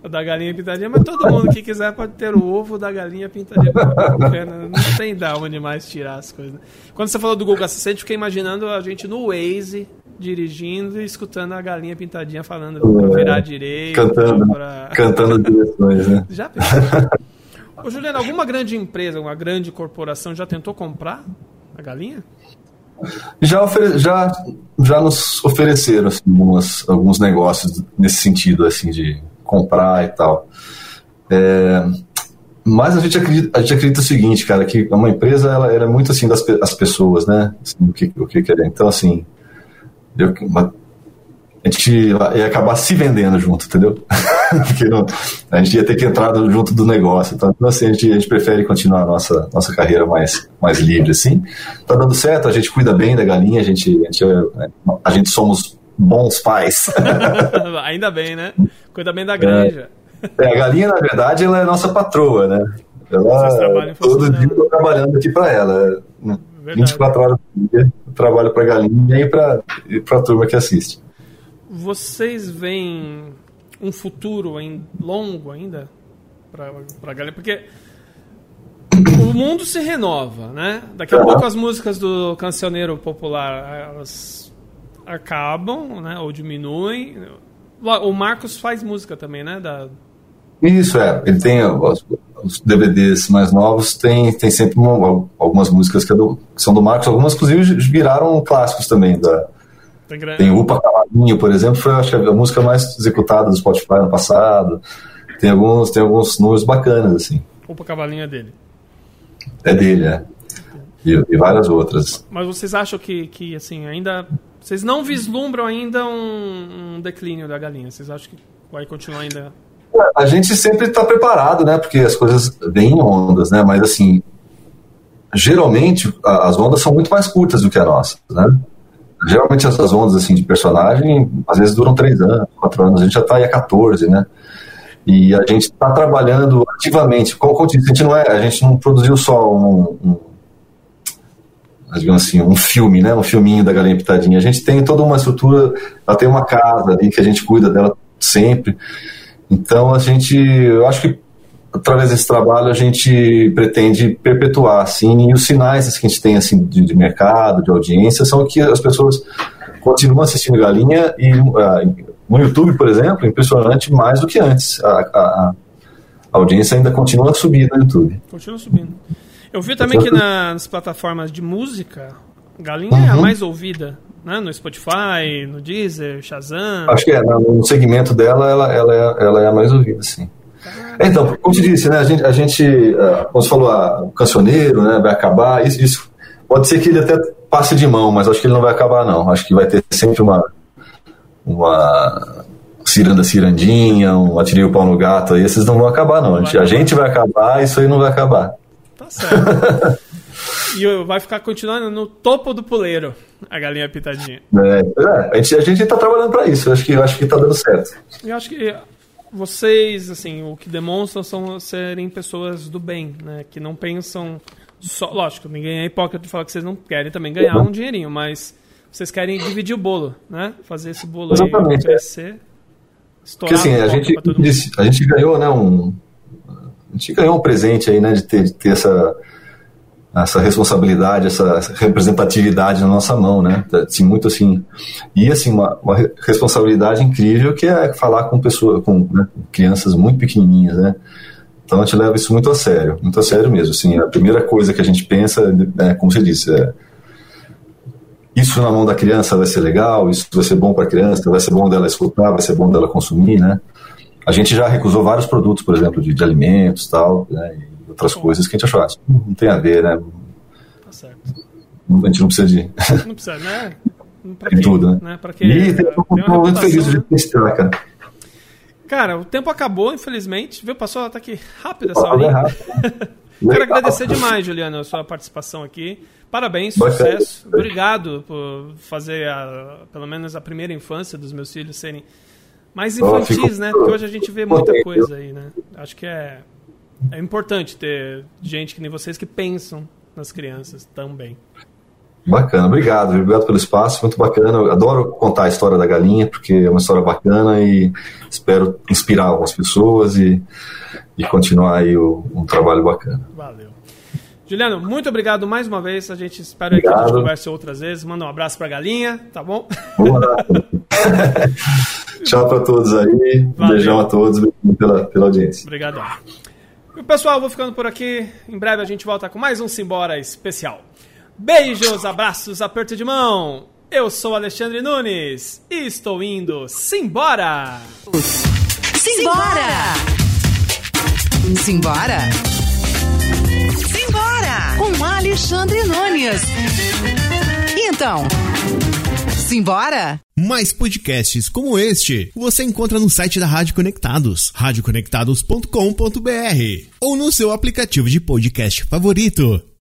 da galinha pintadinha, mas todo mundo que quiser pode ter o ovo da galinha pintadinha. Não tem da onde mais tirar as coisas. Quando você falou do Google Assistente, fiquei imaginando a gente no Waze dirigindo e escutando a galinha pintadinha falando pra virar direito. Cantando, pra... cantando direções, né? Já pensou? Ô, Juliano, alguma grande empresa, uma grande corporação já tentou comprar a galinha? Já, ofere... já, já nos ofereceram assim, algumas, alguns negócios nesse sentido, assim, de comprar e tal. É... Mas a gente, acredita, a gente acredita o seguinte, cara, que uma empresa ela, é muito assim das as pessoas, né? Assim, o que, o que quer. Então, assim, eu, a gente ia acabar se vendendo junto, entendeu? Porque não, a gente ia ter que entrar junto do negócio. Então, assim, a gente, a gente prefere continuar a nossa, nossa carreira mais, mais livre, assim. Tá dando certo, a gente cuida bem da galinha, a gente, a gente, a gente somos bons pais. Ainda bem, né? Cuida bem da granja. É, a galinha, na verdade, ela é nossa patroa, né? Ela, todo dia eu tô trabalhando aqui para ela. Verdade. 24 horas por dia eu trabalho para galinha e para a turma que assiste. Vocês veem um futuro em, longo ainda para a galinha? Porque o mundo se renova, né? Daqui a pouco as músicas do cancioneiro popular elas acabam, né? Ou diminuem. O Marcos faz música também, né? Da... Isso, é. Ele tem os DVDs mais novos tem, tem sempre uma, algumas músicas que, é do, que, são do Marcos, algumas inclusive viraram clássicos também. Da, tem Upa Cavalinho, por exemplo, foi acho, a música mais executada do Spotify no passado. Tem alguns, tem alguns números bacanas, assim. Upa Cavalinho é dele. É dele, é. E, e, várias outras. Mas vocês acham que, que assim, ainda. Vocês não vislumbram ainda um, um declínio da galinha? Vocês acham que vai continuar ainda a gente sempre está preparado, né? Porque as coisas vêm em ondas, né? Mas assim, geralmente as ondas são muito mais curtas do que a nossa, né? Geralmente essas ondas assim de personagem às vezes duram três anos, quatro anos. A gente já está aí há 14, né? E a gente está trabalhando ativamente. Como eu disse, a gente não é, a gente não produziu só um, um digamos assim, um filme, né? Um filminho da Galinha Pitadinha. A gente tem toda uma estrutura, ela tem uma casa ali que a gente cuida dela sempre. Então a gente, eu acho que através desse trabalho a gente pretende perpetuar assim e os sinais que a gente tem assim de, de, mercado, de audiência são que as pessoas continuam assistindo Galinha e uh, no YouTube, por exemplo, impressionante mais do que antes. A, a, a audiência ainda continua subindo no YouTube. Continua subindo. Eu vi também que nas plataformas de música, Galinha uhum. é a uhum. mais ouvida né? No Spotify, no Deezer, Shazam. Acho que é, no segmento dela, ela, ela, é, ela é a mais ouvida, sim. Ah, então, como te disse, né, a gente, a gente uh, como você falou, ah, o cancioneiro né, vai acabar, isso, isso pode ser que ele até passe de mão, mas acho que ele não vai acabar, não. Acho que vai ter sempre uma, uma ciranda cirandinha, um atirei o pau no gato aí, esses não vão acabar, não. A gente, a gente vai acabar, isso aí não vai acabar. Tá certo. e vai ficar continuando no topo do puleiro a galinha pitadinha. É, é, a gente a gente está trabalhando para isso. Eu acho que eu acho que está dando certo. Eu acho que vocês, assim, o que demonstram são serem pessoas do bem, né? Que não pensam só, lógico, ninguém é hipócrita de falar que vocês não querem também ganhar um dinheirinho, mas vocês querem dividir o bolo, né? Fazer esse bolo Exatamente, aí crescer. Porque assim, a gente, a gente ganhou, né, um a gente ganhou um presente aí, né, de ter, de ter essa essa responsabilidade, essa representatividade na nossa mão, né? Assim, muito assim. E assim, uma, uma responsabilidade incrível que é falar com pessoas, com né, crianças muito pequenininhas, né? Então a gente leva isso muito a sério, muito a sério mesmo. Assim, a primeira coisa que a gente pensa, é, como você disse, é isso na mão da criança vai ser legal, isso vai ser bom para a criança, vai ser bom dela escutar, vai ser bom dela consumir, né? A gente já recusou váriros produtos, por exemplo, de, de alimentos tal, né? Outras coisas que a gente achou, ah, não tem a ver, né? Tá certo. A gente não precisa de. Não precisa, né? Pra de tudo, né? né? Que, e tem, um muito feliz de estar, cara. Cara, o tempo acabou, infelizmente. Viu? Passou até aqui rápido essa hora. Quero agradecer demais, Juliano, a sua participação aqui. Parabéns, sucesso. Obrigado por fazer a, pelo menos a primeira infância dos meus filhos serem mais infantis, né? Porque hoje a gente vê muita coisa aí, né? Acho que é é importante ter gente que nem vocês que pensam nas crianças também. Bacana, obrigado, obrigado pelo espaço, muito bacana. Eu adoro contar a história da galinha, porque é uma história bacana e espero inspirar algumas pessoas e, e continuar aí o, um trabalho bacana. Valeu. Juliano, muito obrigado mais uma vez. A gente espera que a gente converse outras vezes. Manda um abraço pra galinha, tá bom? Tchau para todos aí. Um beijão a todos. Obrigado pela, pela audiência. Obrigado. E pessoal, vou ficando por aqui. Em breve a gente volta com mais um Simbora especial. Beijos, abraços, aperto de mão. Eu sou Alexandre Nunes e estou indo Simbora! Simbora! Simbora! Simbora! Com Alexandre Nunes. Então, simbora? Mais podcasts como este você encontra no site da Rádio Conectados, radioconectados.com.br ou no seu aplicativo de podcast favorito.